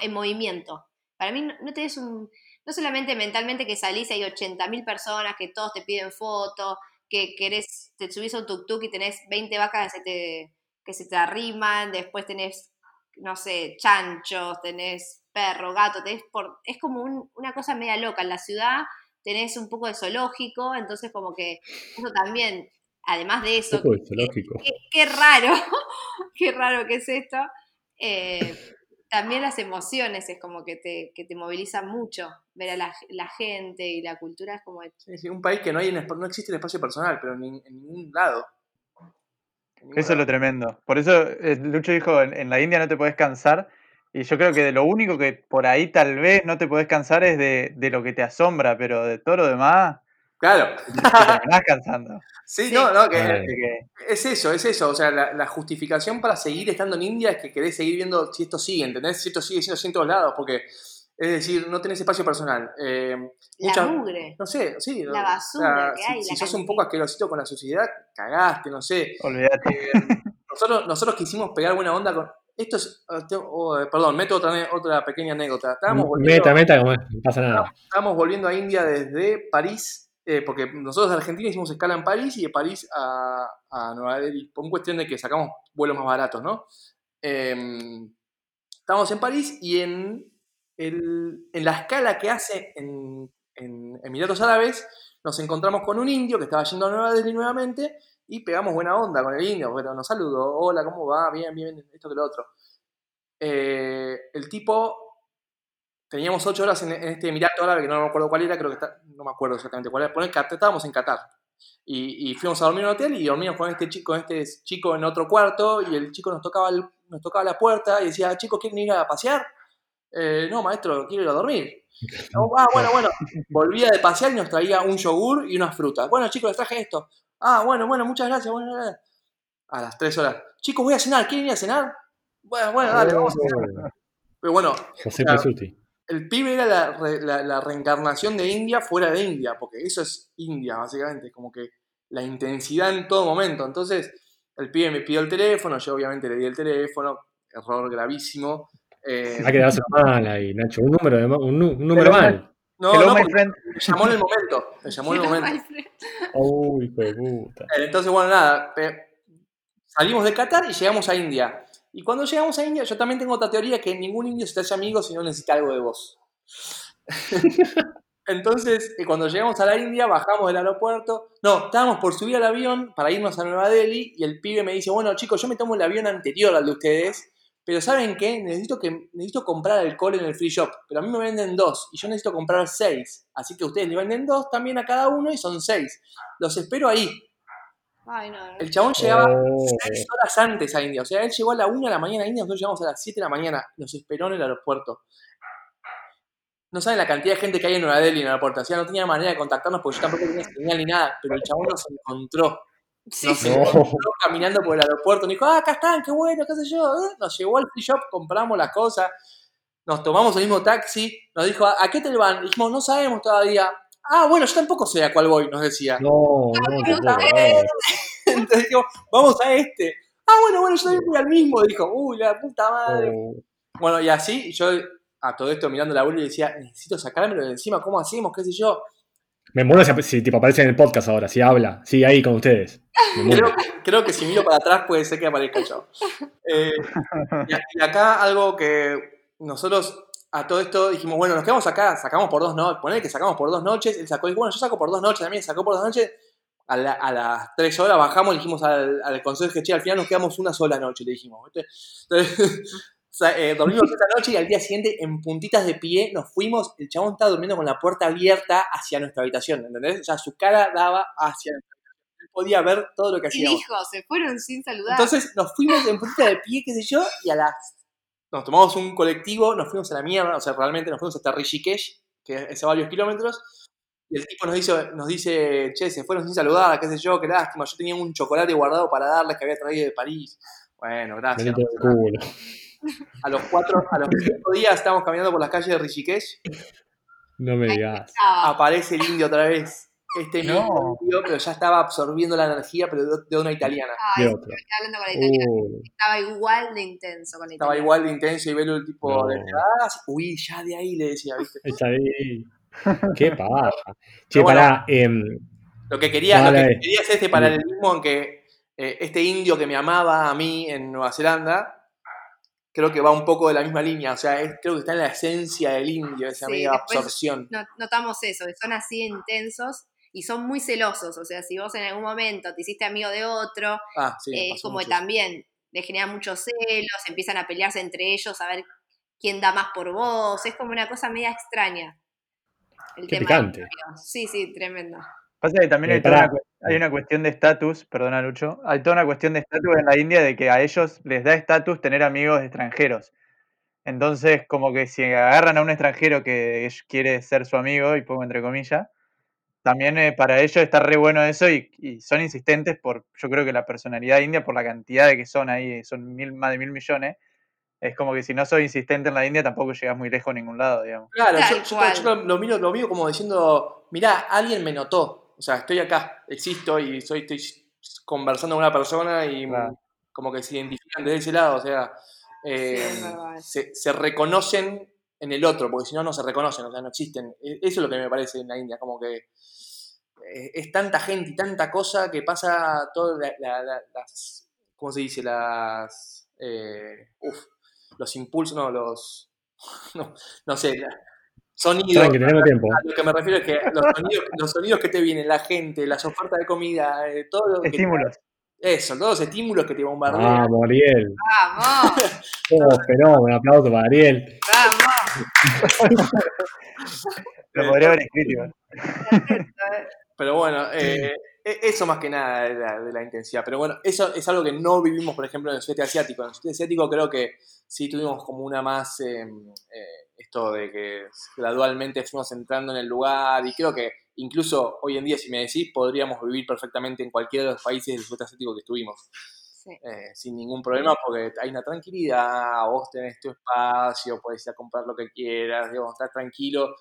en movimiento. Para mí no, no tenés un... No solamente mentalmente que salís y hay 80.000 personas que todos te piden fotos, que querés, te subís a un tuk-tuk y tenés 20 vacas que se te, que se te arriman, después tenés, no sé, chanchos, tenés perro, gato, tenés por... Es como un- una cosa media loca. En la ciudad tenés un poco de zoológico, entonces como que eso también, además de eso, Un poco de zoológico. qué, qué raro, <laughs> qué raro que es esto. Eh, también las emociones es como que te, que te movilizan mucho, ver a la, la gente y la cultura es como... sí, sí, un país que no, hay no existe el espacio personal, pero en, nin- en ningún lado. En ningún Eso es lo tremendo. Por eso eh, Lucho dijo, en, en la India no te podés cansar. Y yo creo que de lo único que por ahí tal vez no te podés cansar es de, de lo que te asombra, pero de todo lo demás Claro. te cansando. Sí, Sí. no, no, que es eso, es eso. O sea, la, la justificación para seguir estando en India es que querés seguir viendo si esto sigue, ¿entendés? Si esto sigue siendo así en todos lados, porque, es decir, no tenés espacio personal. Eh, La muchas- mugre. No sé, sí. La basura que si, hay, si la sos un poco asquerosito con la sociedad, cagaste, no sé. olvídate. Nosotros, nosotros quisimos pegar buena onda con. Esto es. tengo- oh, eh, perdón, meto otra, otra pequeña anécdota. Estábamos volviendo, Meta, meta, como es, no pasa nada. estábamos volviendo a India desde París, eh, porque nosotros de Argentina hicimos escala en París y de París a, a Nueva Delhi, por cuestión de que sacamos vuelos más baratos, ¿no? Eh, en París y en, el- en la escala que hace en, en Emiratos Árabes, nos encontramos con un indio que estaba yendo a Nueva Delhi nuevamente y pegamos buena onda con el indio. Bueno, nos saludó, hola, ¿cómo va? Bien, bien, esto que lo otro. Eh, el tipo, teníamos ocho horas en, en este Emirato Árabe, que no me acuerdo cuál era, creo que está, no me acuerdo exactamente cuál era, Poner estábamos en Qatar. Y, y fuimos a dormir en un hotel y dormimos con este, chico, con este chico en otro cuarto y el chico nos tocaba, el- nos tocaba la puerta y decía, chicos, ¿quieren ir a pasear? "Eh, no, maestro, quiero ir a dormir. <laughs> "Oh, ah, bueno, bueno. Volvía de pasear y nos traía un yogur y unas frutas. Bueno, chicos, les traje esto. Ah, bueno, bueno, muchas gracias. Bueno, gracias. A las tres horas. Chicos, voy a cenar. ¿Quieren ir a cenar? Bueno, bueno, dale, vamos a cenar. Pero bueno, José Claro. Pesuti. El pibe era la, re- la- la reencarnación de India fuera de India, porque eso es India, básicamente, como que la intensidad en todo momento. Entonces, el pibe me pidió el teléfono, yo obviamente le di el teléfono, error gravísimo. Eh, darse mal ahí, Nacho. Un número, de un, un número mal. no, Hello, no, me llamó en el momento, me llamó en el momento. Uy, de puta. Eh, Entonces, bueno, nada, salimos de Qatar y llegamos a India. Y cuando llegamos a India, yo también tengo otra teoría que ningún indio se te hace amigo si no necesita algo de vos. <laughs> Entonces, eh, cuando llegamos a la India, bajamos del aeropuerto. No, estábamos por subir al avión para irnos a Nueva Delhi y el pibe me dice, bueno chicos, yo me tomo el avión anterior al de ustedes, pero ¿saben qué? Necesito, que, necesito comprar alcohol en el free shop, pero a mí me venden dos y yo necesito comprar seis. Así que ustedes le venden dos también a cada uno y son seis. Los espero ahí. Ay, no, no. El chabón llegaba Oh. seis horas antes a India. O sea, él llegó a la 1 de la mañana a India, nosotros llegamos a las 7 de la mañana. Nos esperó en el aeropuerto. No saben la cantidad de gente que hay en Nueva Delhi en el aeropuerto. O sea, no tenía manera de contactarnos porque yo tampoco tenía señal ni nada. Pero el chabón nos encontró. Sí, Nos sí. No. encontró caminando por el aeropuerto. Nos dijo, ah, acá están, qué bueno, qué sé yo. ¿eh? Nos llevó al free shop, compramos las cosas. Nos tomamos el mismo taxi. Nos dijo, ¿a qué te van? Dijimos, no sabemos todavía. Ah, bueno, yo tampoco sé a cuál voy, nos decía. No, no, creer. <laughs> Entonces dijimos, vamos a este. Ah, bueno, bueno, yo también voy al mismo. Dijo, uy, la puta madre. Oh. Bueno, y así, yo a todo esto mirando la abuela y decía, necesito sacármelo de encima, ¿cómo hacemos? ¿Qué sé yo? Me muero si, si tipo aparece en el podcast ahora, si habla, sí, ahí con ustedes. Creo, creo que si miro para atrás puede ser que aparezca yo. Eh, y acá algo que nosotros a todo esto dijimos, bueno, nos quedamos acá, sacamos por dos noches, poner que sacamos por dos noches, él sacó, y bueno, yo saco por dos noches también, sacó por dos noches. A, la- a las tres horas bajamos y dijimos al, al conserje, che, al final nos quedamos una sola noche, le dijimos. ¿viste? Entonces, <laughs> sea, eh, dormimos esa noche y al día siguiente, en puntitas de pie, nos fuimos. El chabón estaba durmiendo con la puerta abierta hacia nuestra habitación, ¿entendés? O sea, su cara daba hacia nuestra habitación. Él podía ver todo lo que Y hacíamos. dijo, se fueron sin saludar. Entonces nos fuimos en puntita de pie, qué sé yo, y a las. Nos tomamos un colectivo, nos fuimos a la mierda, o sea, realmente nos fuimos hasta Rishikesh, que es a varios kilómetros. Y el tipo nos dice, nos dice, che, se fueron sin saludar, qué sé yo, qué lástima. Yo tenía un chocolate guardado para darles que había traído de París. Bueno, gracias. A los cuatro, a los cinco días estábamos caminando por las calles de Rishikesh. No me digas. Aparece el indio otra vez. Este No. mismo indio, pero ya estaba absorbiendo la energía, pero de, de una italiana. ay, De estaba hablando con la italiana. Uh, Estaba igual de intenso con la Estaba italiana. igual de intenso y velo el tipo No. de ah, huí ya de ahí, le decía, ¿viste? está ahí. Qué paja. Che, Pero bueno. pará. em, Lo que quería, lo Dale. que quería es este paralelismo en que eh, este indio que me amaba a mí en Nueva Zelanda, creo que va un poco de la misma línea. O sea, es- creo que está en la esencia del indio, esa Sí, media absorción. No- notamos eso, que son así intensos y son muy celosos. O sea, si vos en algún momento te hiciste amigo de otro, Ah, sí. eh, es como que también le generan muchos celos, empiezan a pelearse entre ellos a ver quién da más por vos. Es como una cosa media extraña. El Qué tema picante. Sí, sí, tremendo. Pasa que también hay, toda una, hay una cuestión de estatus, perdona Lucho, hay toda una cuestión de estatus en la India de que a ellos les da estatus tener amigos extranjeros. Entonces, como que si agarran a un extranjero que es- quiere ser su amigo, y pongo entre comillas, también eh, para ellos está re bueno eso y, y son insistentes por, yo creo que la personalidad india, por la cantidad de que son ahí, son mil, más de mil millones, es como que si no sos insistente en la India tampoco llegas muy lejos a ningún lado, digamos. Claro, yo, yo- cual. yo lo, lo miro, lo miro como diciendo, mirá, alguien me notó. O sea, estoy acá, existo y soy, estoy conversando con una persona y Claro. como que se identifican desde ese lado. O sea, eh, se, se reconocen en el otro, porque si no, no se reconocen, o sea, no existen. E- Eso es lo que me parece en la India, como que eh, es tanta gente y tanta cosa que pasa todas las, ¿cómo se dice? Las, eh, uf, los impulsos, no, los, <laughs> no, no sé, la- sonidos. Saben que tenemos tiempo. A lo que me refiero es que los sonidos, <laughs> los sonidos que te vienen, la gente, las ofertas de comida, eh, todo lo que- Estímulos. eso, todos los estímulos que te bombardean. Vamos, Ariel. ¡Vamos! <laughs> Oh, fenómeno. Aplauso para Ariel. ¡Vamos! Lo podría haber escrito. Pero bueno, eh, eso más que nada de la, de la intensidad. Pero bueno, eso es algo que no vivimos, por ejemplo, en el sudeste asiático. En el sudeste asiático creo que sí tuvimos como una más, eh, eh, esto de que gradualmente fuimos entrando en el lugar y creo que incluso hoy en día, si me decís, podríamos vivir perfectamente en cualquiera de los países del sudeste asiático que estuvimos. Sí. eh, sin ningún problema porque hay una tranquilidad, vos tenés tu espacio, podés ir a comprar lo que quieras, digamos, estás tranquilo.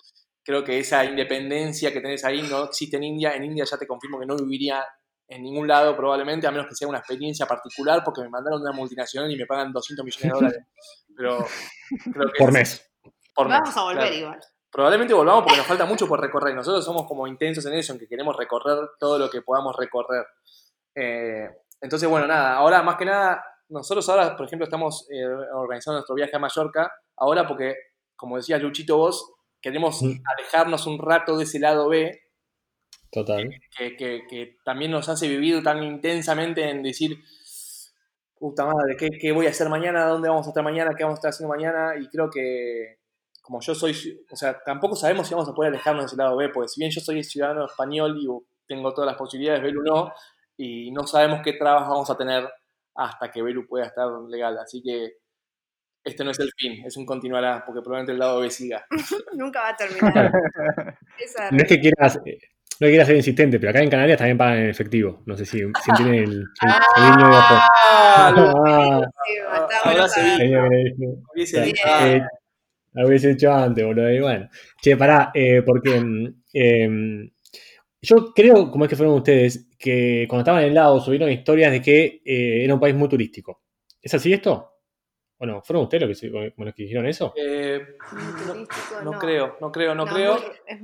Creo que esa independencia que tenés ahí no existe en India. En India ya te confirmo que no viviría en ningún lado probablemente, a menos que sea una experiencia particular porque me mandaron de una multinacional y me pagan 200 millones de dólares. Pero creo que Por es- mes. por mes, Vamos a volver claro. igual. Probablemente volvamos porque nos falta mucho por recorrer. Nosotros somos como intensos en eso, en que queremos recorrer todo lo que podamos recorrer. Eh, entonces, bueno, nada, ahora más que nada, nosotros ahora, por ejemplo, estamos eh, organizando nuestro viaje a Mallorca, ahora porque, como decías Luchito vos, queremos Mm. alejarnos un rato de ese lado B, Total. que, que- que también nos hace vivir tan intensamente en decir, puta madre, ¿qué, qué voy a hacer mañana? ¿Dónde vamos a estar mañana? ¿Qué vamos a estar haciendo mañana? Y creo que, como yo soy, o sea, tampoco sabemos si vamos a poder alejarnos de ese lado B, porque si bien yo soy ciudadano español y tengo todas las posibilidades, Belu no, y no sabemos qué trabas vamos a tener hasta que Belu pueda estar legal. Así que este no es el fin, es un continuará, porque probablemente el lado B siga. <laughs> Nunca va a terminar. <laughs> Esa No es que quieras, eh, no quieras ser insistente, pero acá en Canarias también pagan en efectivo. No sé si, si tienen el, el, el guiño de ojo. <laughs> ¡Ah! Ah, hubiese dicho, ah, Eh, lo hubiese hecho antes, boludo. Y bueno. Che, pará, eh, porque em, yo creo, como es que fueron ustedes, que cuando estaban en el lado subieron historias de que eh, era un país muy turístico. ¿Es así esto? ¿O no? ¿Fueron ustedes los que, los que dijeron eso? eh, no, no creo, no creo, no, No, creo. es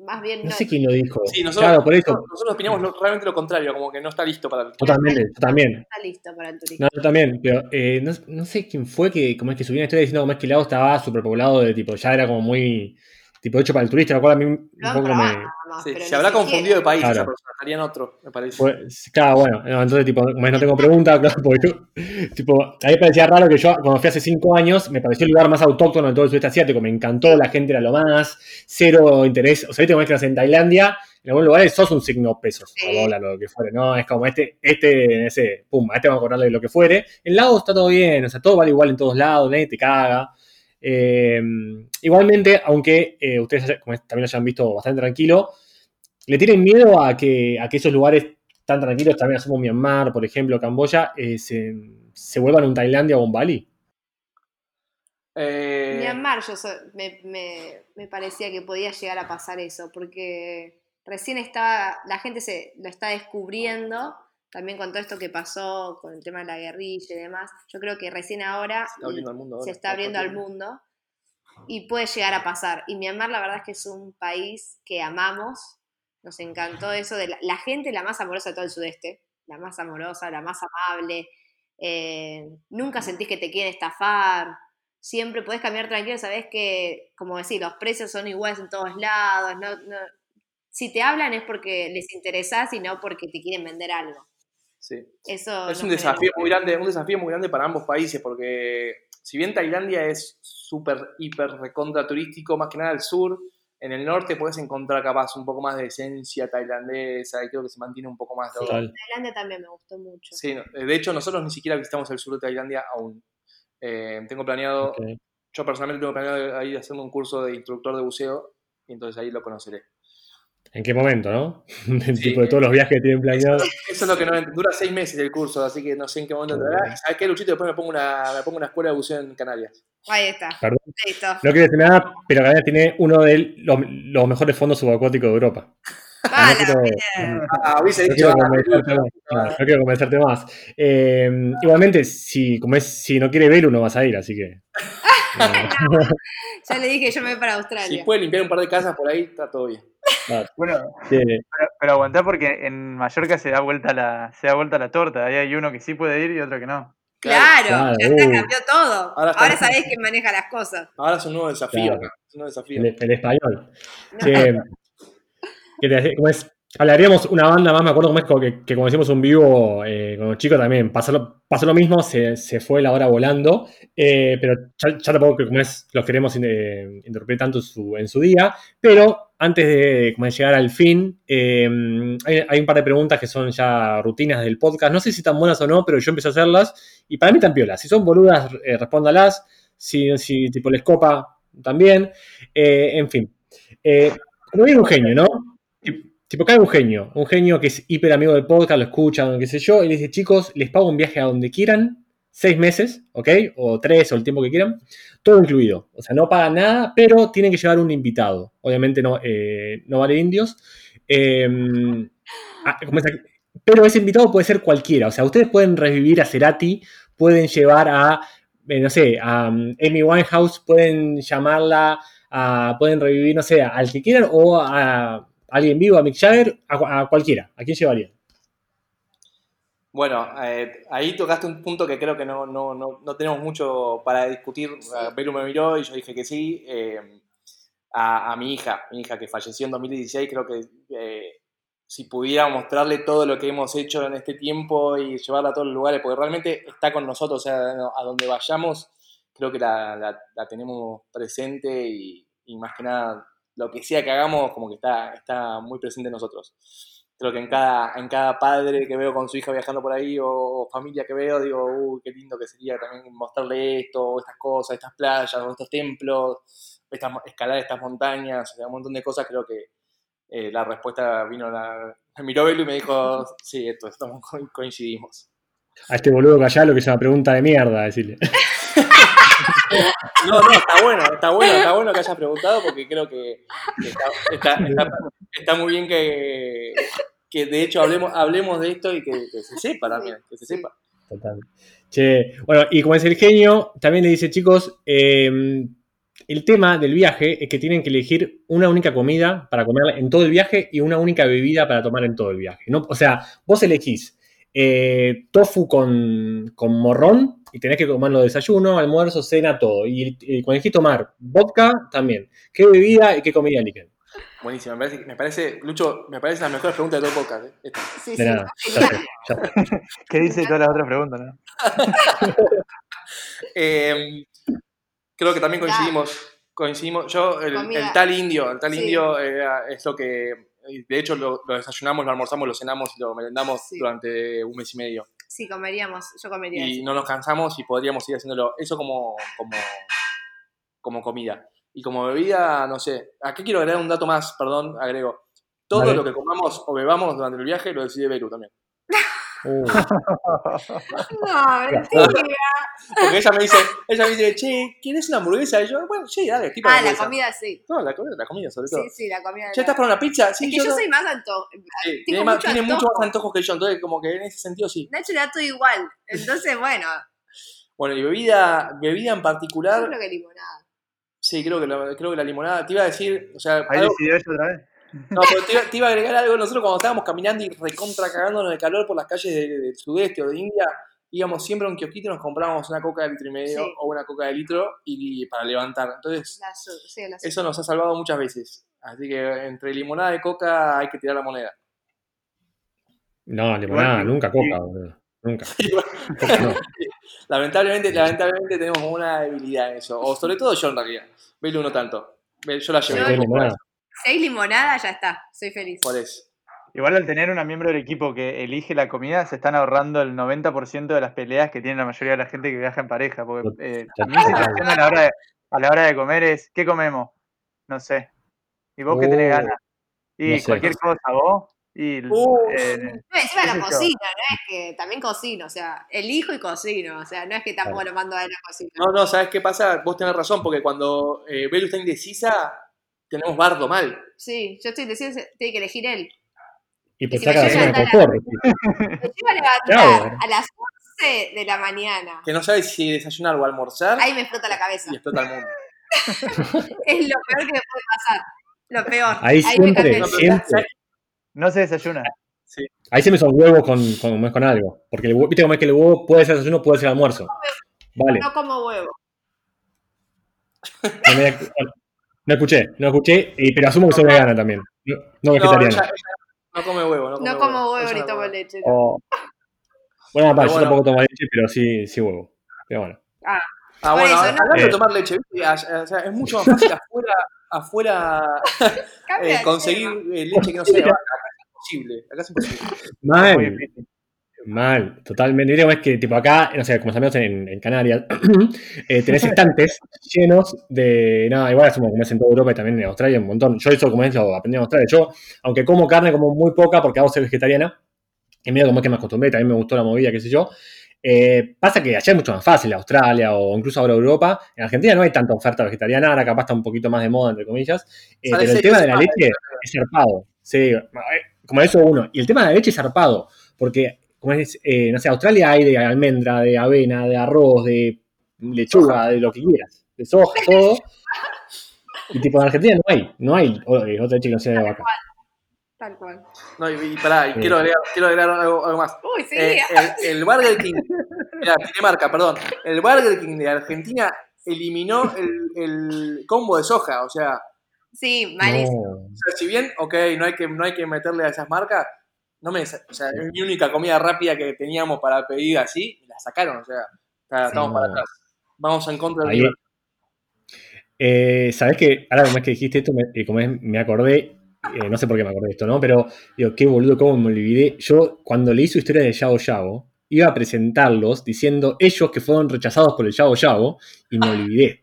más bien No no. sé quién lo dijo. Sí, nosotros, Claro, por eso. nosotros opinamos lo- realmente lo contrario, como que no está listo para el Totalmente, yo también. está listo para el turismo. No, yo también, pero eh, no, no sé quién fue que como es que subió una historia diciendo como es que el lago estaba superpoblado de tipo, ya era como muy tipo hecho para el turista, lo cual a mí un poco me... nada más, Sí, pero se habrá confundido de país Claro. persona, estaría en otro, me parece. Pues, claro, bueno, no, entonces, tipo, como no tengo <laughs> pregunta, <laughs> claro, porque yo, tipo, a mí me parecía raro que yo, cuando fui hace cinco años, me pareció el lugar más autóctono de todo el sudeste asiático, me encantó, la gente era lo más, cero interés, o sea, viste como es que en Tailandia, en algunos lugares sos un signo pesos, Sí. o dólar, o lo que fuere, ¿no? Es como este, este, ese, pum, a este vamos a cobrarle lo que fuere. En Laos está todo bien, o sea, todo vale igual en todos lados, nadie te caga. Eh, igualmente, aunque eh, ustedes como también lo hayan visto bastante tranquilo, ¿le tienen miedo a que, a que esos lugares tan tranquilos, también asumo Myanmar, por ejemplo, Camboya, eh, se, se vuelvan un Tailandia o un Bali? Eh, Myanmar yo so- me, me- me parecía que podía llegar a pasar eso, porque recién estaba, la gente se lo está descubriendo, también con todo esto que pasó con el tema de la guerrilla y demás, yo creo que recién ahora se está abriendo al mundo ahora. se está abriendo al mundo y puede llegar a pasar. Y Myanmar la verdad es que es un país que amamos, nos encantó eso de la, la gente, la más amorosa de todo el sudeste, la más amorosa, la más amable, eh, nunca sentís que te quieren estafar, siempre podés cambiar tranquilo, sabés que, como decir, los precios son iguales en todos lados, no, no- si te hablan es porque les interesás y no porque te quieren vender algo. Sí. Eso Es un desafío muy grande, un desafío muy grande para ambos países, porque si bien Tailandia es súper, hiper recontra turístico, más que nada al sur, en el norte puedes encontrar capaz un poco más de esencia tailandesa y creo que se mantiene un poco más de Total. Tailandia también me gustó mucho. Sí, no, de hecho nosotros ni siquiera visitamos el sur de Tailandia aún. Eh, tengo planeado, yo personalmente tengo planeado ir haciendo un curso de instructor de buceo y entonces ahí lo conoceré. ¿En qué momento, no? <laughs> Sí. tipo de todos los viajes que tienen planeados. Eso es lo que no dura seis meses el curso, así que no sé en qué momento durará. Y ¿Sabes qué, Luchito? Después me pongo una, me pongo una escuela de buceo en Canarias. Ahí está. Perdón. Listo. No quiero decir nada, pero Canarias tiene uno de los, los mejores fondos subacuáticos de Europa. Ah, no quiero- bien. Ah, hubiese No quiero ah, convencerte más. No, no quiero convencerte más. Eh, igualmente, si, como es, si no quiere Belu, no vas a ir, así que. <laughs> eh, Ya le dije que yo me voy para si Australia. puede limpiar un par de casas por ahí, está todo bien. Bueno, sí, pero, pero aguantá porque en Mallorca se da vuelta la, se da vuelta la torta. Ahí hay uno que sí puede ir y otro que no. Claro, Claro, ya está, uh. cambió todo. Ahora Ahora, sabés quién maneja las cosas. Ahora es un nuevo desafío. Claro. Es un nuevo desafío. el, el español. <laughs> Che, que te- como hablaríamos una banda más, me acuerdo como es que, que como decimos un vivo eh, con los chicos también, pasó lo, mismo, se, fue la hora volando, eh, pero ya, tampoco los queremos eh, interrumpir tanto en su, día, pero antes de, llegar al fin, eh, hay, un par de preguntas que son ya rutinas del podcast, no sé si están buenas o no, pero yo empecé a hacerlas. Y para mí están piolas, si son boludas, respóndalas, si, si tipo les copa, también, en fin. Como viene un genio, ¿no? Tip- Tipo, cae un genio, un genio que es hiper amigo del podcast, lo escucha, qué sé yo, y le dice, chicos, les pago un viaje a donde quieran, seis meses, ¿ok? O tres, o el tiempo que quieran, todo incluido. O sea, no pagan nada, pero tienen que llevar un invitado. Obviamente no, eh, no vale indios. Eh, ah, pero ese invitado puede ser cualquiera. O sea, ustedes pueden revivir a Cerati, pueden llevar a, eh, no sé, a um, Amy Winehouse, pueden llamarla, pueden revivir, no sé, al que quieran o a alguien vivo, a Mick Jagger, a, cu- a cualquiera. ¿A quién llevarían? Bueno, eh, ahí tocaste un punto que creo que no, no, no, no tenemos mucho para discutir. Eh, Belu me miró y yo dije que sí. Eh, a, a mi hija, mi hija que falleció en 2016, creo que eh, si pudiera mostrarle todo lo que hemos hecho en este tiempo y llevarla a todos los lugares, porque realmente está con nosotros, o sea, a donde vayamos, creo que la, la- la tenemos presente y, y más que nada, lo que sea que hagamos, como que está, está muy presente en nosotros creo que en cada, en cada padre que veo con su hija viajando por ahí o, familia que veo, digo, uy, qué lindo que sería también mostrarle esto, estas cosas, estas playas, o estos templos, estas, escalar estas montañas, o sea, un montón de cosas, creo que eh, la respuesta vino, la, me miró Belu y me dijo, <laughs> sí, esto, estamos, co- coincidimos. A este boludo callá lo que es una pregunta de mierda, decirle. <laughs> No, no, está bueno, está bueno, está bueno que hayas preguntado porque creo que, está, muy bien que, que de hecho hablemos, hablemos de esto y que, se sepa también, que se sepa. Total. Che, bueno, y como es el genio, también le dice, chicos, eh, el tema del viaje es que tienen que elegir una única comida para comer en todo el viaje y una única bebida para tomar en todo el viaje. ¿no? O sea, vos elegís eh, tofu con, con morrón y tenés que comerlo desayuno, almuerzo, cena, todo. Y, y cuando dijiste tomar vodka, también. ¿Qué bebida y qué comida eligen? Buenísimo, me parece, me parece, Lucho, me parece la mejor pregunta de todo el podcast. ¿eh? Esta. Sí, De nada. Ya ya. <laughs> ¿Qué dice todas las otras preguntas? no? <laughs> Eh, creo que también coincidimos. coincidimos yo, el, tal indio, el tal Sí. indio eh, es lo que, de hecho, lo, lo desayunamos, lo almorzamos, lo cenamos y lo merendamos Sí. durante un mes y medio. Sí, comeríamos, yo comería Y eso. no nos cansamos y podríamos seguir haciéndolo. Eso como, como, como comida. Y como bebida, no sé. Aquí quiero agregar un dato más, perdón, agrego. Todo lo que comamos o bebamos durante el viaje lo decide Beru también. Uh, <laughs> No, mentira. Porque ella me dice, ella me dice, che, ¿quieres una hamburguesa? Y yo, bueno, sí, dale, tipo Ah, la comida sí. No, la comida, la comida sobre todo. Sí, sí, la comida. ¿Ya estás para una pizza? Sí, es que yo no. soy más antojo. Sí, tiene, mucho tiene mucho antojo. más antojos que yo, entonces como que en ese sentido sí. Nacho le da todo igual. Entonces, bueno, Bueno, y bebida, bebida en yo particular, creo que limonada. sí, creo que, la, creo que la limonada, te iba a decir, o sea, Ahí algo- otra vez. No, pero te, iba- te iba a agregar algo. Nosotros cuando estábamos caminando y recontra cagándonos de calor por las calles de- del sudeste o de India, íbamos siempre a un kiosquito y nos comprábamos una coca de litro y medio Sí. o una coca de litro y, para levantar. Entonces, La su- sí, la eso nos ha salvado muchas veces. Así que entre limonada y coca hay que tirar la moneda. no, limonada, nunca coca, boludo. Nunca. <laughs> <laughs> Lamentablemente, lamentablemente tenemos una debilidad en eso. O sobre todo yo en realidad. Belu no tanto. Yo la llevé Yo- un poco por limonada. eso, Si hay limonada, ya está. Soy feliz. por eso. Igual al tener una miembro del equipo que elige la comida, se están ahorrando el 90% de las peleas que tiene la mayoría de la gente que viaja en pareja. Porque eh, mi situación a la, hora de, a la hora de comer es, ¿qué comemos? No sé. ¿Y vos qué tenés Oh, ganas? Y no sé. cualquier cosa, vos. Y, Uh. eh, No, encima qué la cocina, no es que también cocino, o sea, elijo y cocino, o sea, no es que tampoco lo mando a él a cocinar. No, no, ¿sabes qué pasa? Vos tenés razón, porque cuando eh, Belu está indecisa, tenemos bardo mal. Sí, yo estoy diciendo, tiene que elegir él. Y pues me saca la zona de confort. Me lleva a levantar <laughs> a las 11 de la mañana. que no sabe si desayunar o almorzar Ahí me explota la cabeza. y explota el mundo. <laughs> Es lo peor que me puede pasar. Lo peor. Ahí me siempre, No, siempre. no se desayuna. Ahí siempre son huevos con, con, con algo. Porque el huevo, viste cómo es que el huevo puede ser desayuno, puede ser almuerzo. Vale. No como huevo. <laughs> No, escuché, no escuché, y- pero asumo que soy vegana también. No, no No, vegetariana. ella- ella no come huevo, no come No como huevo ni tomo leche. no. O- Bueno, aparte, yo tampoco tomo leche, pero sí, sí huevo. Pero bueno. Ah, Ah, bueno, eso, hablando de Eh. tomar leche, ¿viste? Ah, o sea, es mucho más fácil afuera, afuera <laughs> eh, conseguir eh, leche que no sea de vaca. Acá es imposible. Acá es imposible. Mal. Mal, totalmente. Es que tipo acá, no sé, como estamos en, en Canarias, <clears throat> eh, tenés estantes llenos de. Nada, igual somos como es en toda Europa y también en Australia un montón. Yo eso como es lo aprendí en Australia. Yo, aunque como carne como muy poca porque hago ser vegetariana, y medio como es que me acostumbré, también me gustó la movida, qué sé yo. Eh, pasa que allá es mucho más fácil, Australia o incluso ahora Europa. En Argentina no hay tanta oferta vegetariana, ahora capaz está un poquito más de moda, entre comillas. Eh, pero el tema de la leche es zarpado. Sí, como eso uno. Y el tema de la leche es zarpado, porque, como es, eh, no sé, Australia hay de almendra, de avena, de arroz, de lechuga, de lo que quieras, de soja, todo. <laughs> Y tipo en Argentina no hay, no hay eh, otra leche que no sea de vaca. Tal cual. No, y, y pará, y Sí. quiero agregar, quiero agregar algo, algo más. Uy, sí. Eh, el, el Burger King, mira, Dinamarca, perdón. El Burger King de Argentina eliminó el, el combo de soja. O sea, sí, malísimo. No. o sea, si bien, ok, no hay, que, no hay que meterle a esas marcas, no me, o sea, es mi única comida rápida que teníamos para pedir así, y la sacaron, o sea, está- estamos para no. atrás. Vamos en contra del. Eh, ¿Sabés que Ahora, como es que dijiste esto, me, eh, como es, me acordé, eh, no sé por qué me acordé de esto, ¿no? Pero digo, qué boludo, cómo me olvidé. Yo, cuando leí su historia de Yao Yao, iba a presentarlos diciendo ellos que fueron rechazados por el Yao Yao y me olvidé.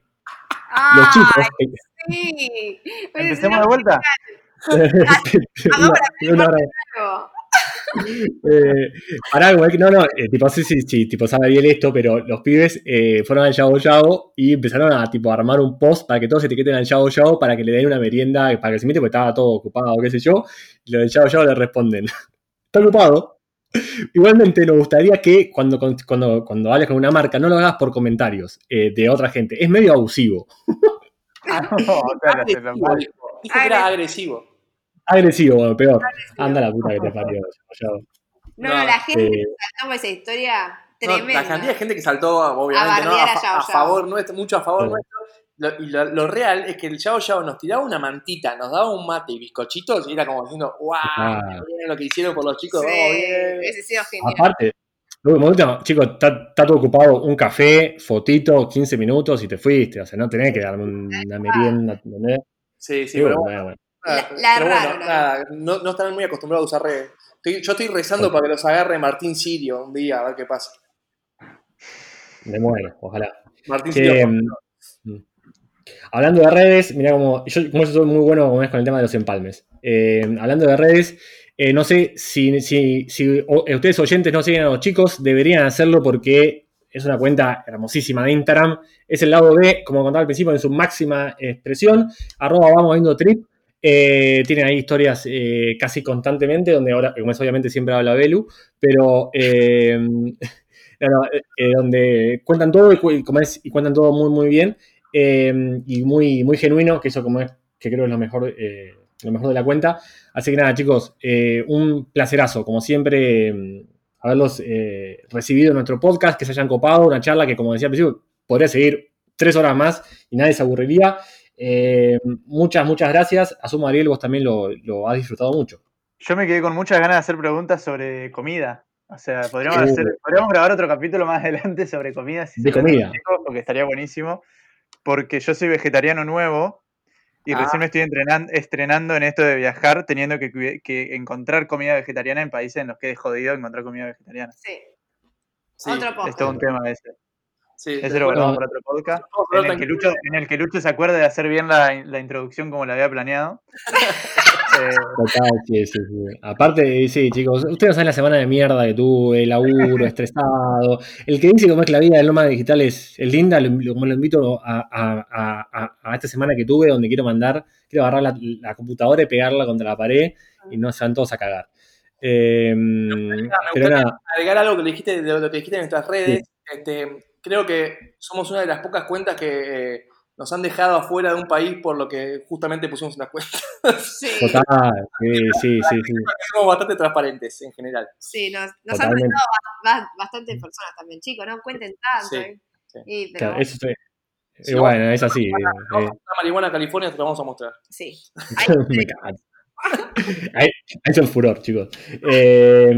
Los chicos. eh, sí. Pero ¿Empecemos de vuelta? <laughs> una- una hora- no, Eh, pará, igual que no, no, eh, tipo, sí, sí, sí, tipo, sabe bien esto, pero los pibes eh, fueron al Yao Yao y empezaron a, tipo, armar un post para que todos etiqueten al Yao Yao para que le den una merienda, para que se mete, porque estaba todo ocupado, qué sé yo, y los del Yao Yao le responden, <laughs> está ocupado. Igualmente nos gustaría que cuando, cuando, cuando hables con una marca no lo hagas por comentarios eh, de otra gente, es medio abusivo, <laughs> Ah, no, o sea, Agresivo, dijo. Dijo que era agresivo. Agresivo, bueno, peor. Anda la puta que te parió. No, No, la gente eh, que saltó por esa historia No, tremenda. la cantidad de gente que saltó, obviamente, A ¿no? a, a a Yao. favor nuestro, mucho a favor Sí. nuestro. Lo, y lo, lo real es que el Yao Yao nos tiraba una mantita, nos daba un mate y bizcochitos y era como diciendo, wow, Ah. miren lo que hicieron por los chicos, Sí, oh, bien". hubiese sido genial. Aparte, chicos, está, está todo ocupado, un café, fotito, 15 minutos y te fuiste. O sea, no tenés que darme una merienda, ¿entendés? Sí, sí, pero bueno, bueno, bueno. nada, La- la pero bueno, erraron, ¿no? nada, no, no están muy acostumbrados a usar redes. Estoy- yo estoy rezando para que los agarre Martín Sirio un día, a ver qué pasa. Me muero, ojalá. Martín Que, Sirio. mm, hablando de redes, mira como yo, como yo soy muy bueno como es con el tema de los empalmes. Eh, hablando de redes, eh, no sé si, si, si o- eh, ustedes oyentes no siguen a los chicos, deberían hacerlo porque es una cuenta hermosísima de Instagram. Es el lado B, como contaba al principio, en su máxima expresión. Arroba vamos viendo trip. Eh, tienen ahí historias eh, casi constantemente, donde ahora, como es obviamente siempre habla Belu, pero eh, <laughs> eh, donde cuentan todo y, como es, y cuentan todo muy, muy bien eh, y muy, muy genuino, que eso como es, que creo es lo mejor, eh, lo mejor de la cuenta. Así que nada, chicos, un placerazo, como siempre, haberlos recibido en nuestro podcast, que se hayan copado, una charla que, como decía al principio, podría seguir tres horas más y nadie se aburriría. Eh, muchas, muchas gracias. Asumo, Ariel, vos también lo, lo has disfrutado mucho. Yo me quedé con muchas ganas de hacer preguntas sobre comida. O sea, podríamos, hacer- podríamos grabar otro capítulo más <laughs> adelante sobre comida. si De comida. chicos, porque estaría buenísimo. Porque yo soy vegetariano nuevo y Ah. recién me estoy entrenan- estrenando en esto de viajar, teniendo que, que encontrar comida vegetariana en países en los que es jodido encontrar comida vegetariana. Sí. Sí, Otro Es todo un tema ese. Sí, Ese lo guardamos para otro podcast. En el, que. Lucho, en el que Lucho se acuerde de hacer bien la, la introducción como la había planeado. <laughs> Eh, Total, sí, sí, sí. Aparte, sí, chicos, ustedes no saben la semana de mierda que tuve, el laburo, <laughs> estresado. El que dice cómo es que la vida del nómada digital es, es linda, lo, lo- como lo invito a, a- a- a- esta semana que tuve, donde quiero mandar, quiero agarrar la, la computadora y pegarla contra la pared y no se van todos a cagar. Eh, pero nada, agregar algo que le dijiste de lo que dijiste en nuestras redes. Este, creo que somos una de las pocas cuentas que eh, nos han dejado afuera de un país por lo que justamente pusimos una cuenta. Sí, <laughs> total, sí, sí, sí, sí. Somos bastante transparentes en general. sí, nos, nos han ba- bastantes personas también, chicos, no cuenten tanto. Sí, ¿eh? sí. Y, pero, Claro, eso sí. Sí, Eh, bueno, es así. Vamos a eh, marihuana a California, te lo vamos a mostrar. sí. <laughs> Me cago. Ahí, el furor, chicos. Eh,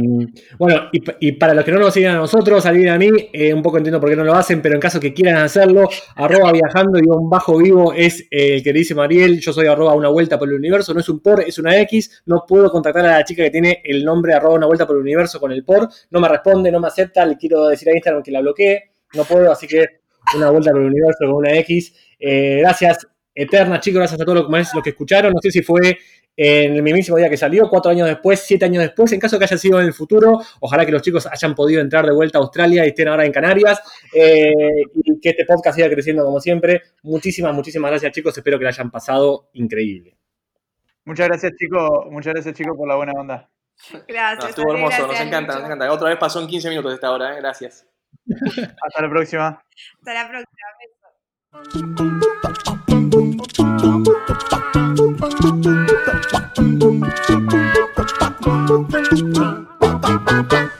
bueno, y, pa- y para los que no nos siguen a nosotros, alguien a mí, eh, un poco entiendo por qué no lo hacen, pero en caso que quieran hacerlo, arroba viajando y un bajo vivo es el que dice Mariel, yo soy arroba una vuelta por el universo, no es un por, es una X, no puedo contactar a la chica que tiene el nombre arroba una vuelta por el universo con el por, no me responde, no me acepta, le quiero decir a Instagram que la bloquee, no puedo, así que una vuelta por el universo con una X. Eh, gracias, eternas chicos, gracias a todos los, los que escucharon, no sé si fue en el mismísimo día que salió, cuatro años después, siete años después, en caso que haya sido en el futuro, ojalá que los chicos hayan podido entrar de vuelta a Australia y estén ahora en Canarias, eh, y que este podcast siga creciendo como siempre. Muchísimas, muchísimas gracias chicos, espero que la hayan pasado increíble. muchas gracias, chicos. Muchas gracias, chicos, por la buena onda. Gracias. No, estuvo hermoso, nos encanta, nos encanta. Otra vez pasó en 15 minutos esta hora, ¿eh? gracias. Hasta la próxima. Hasta la próxima. Thank you.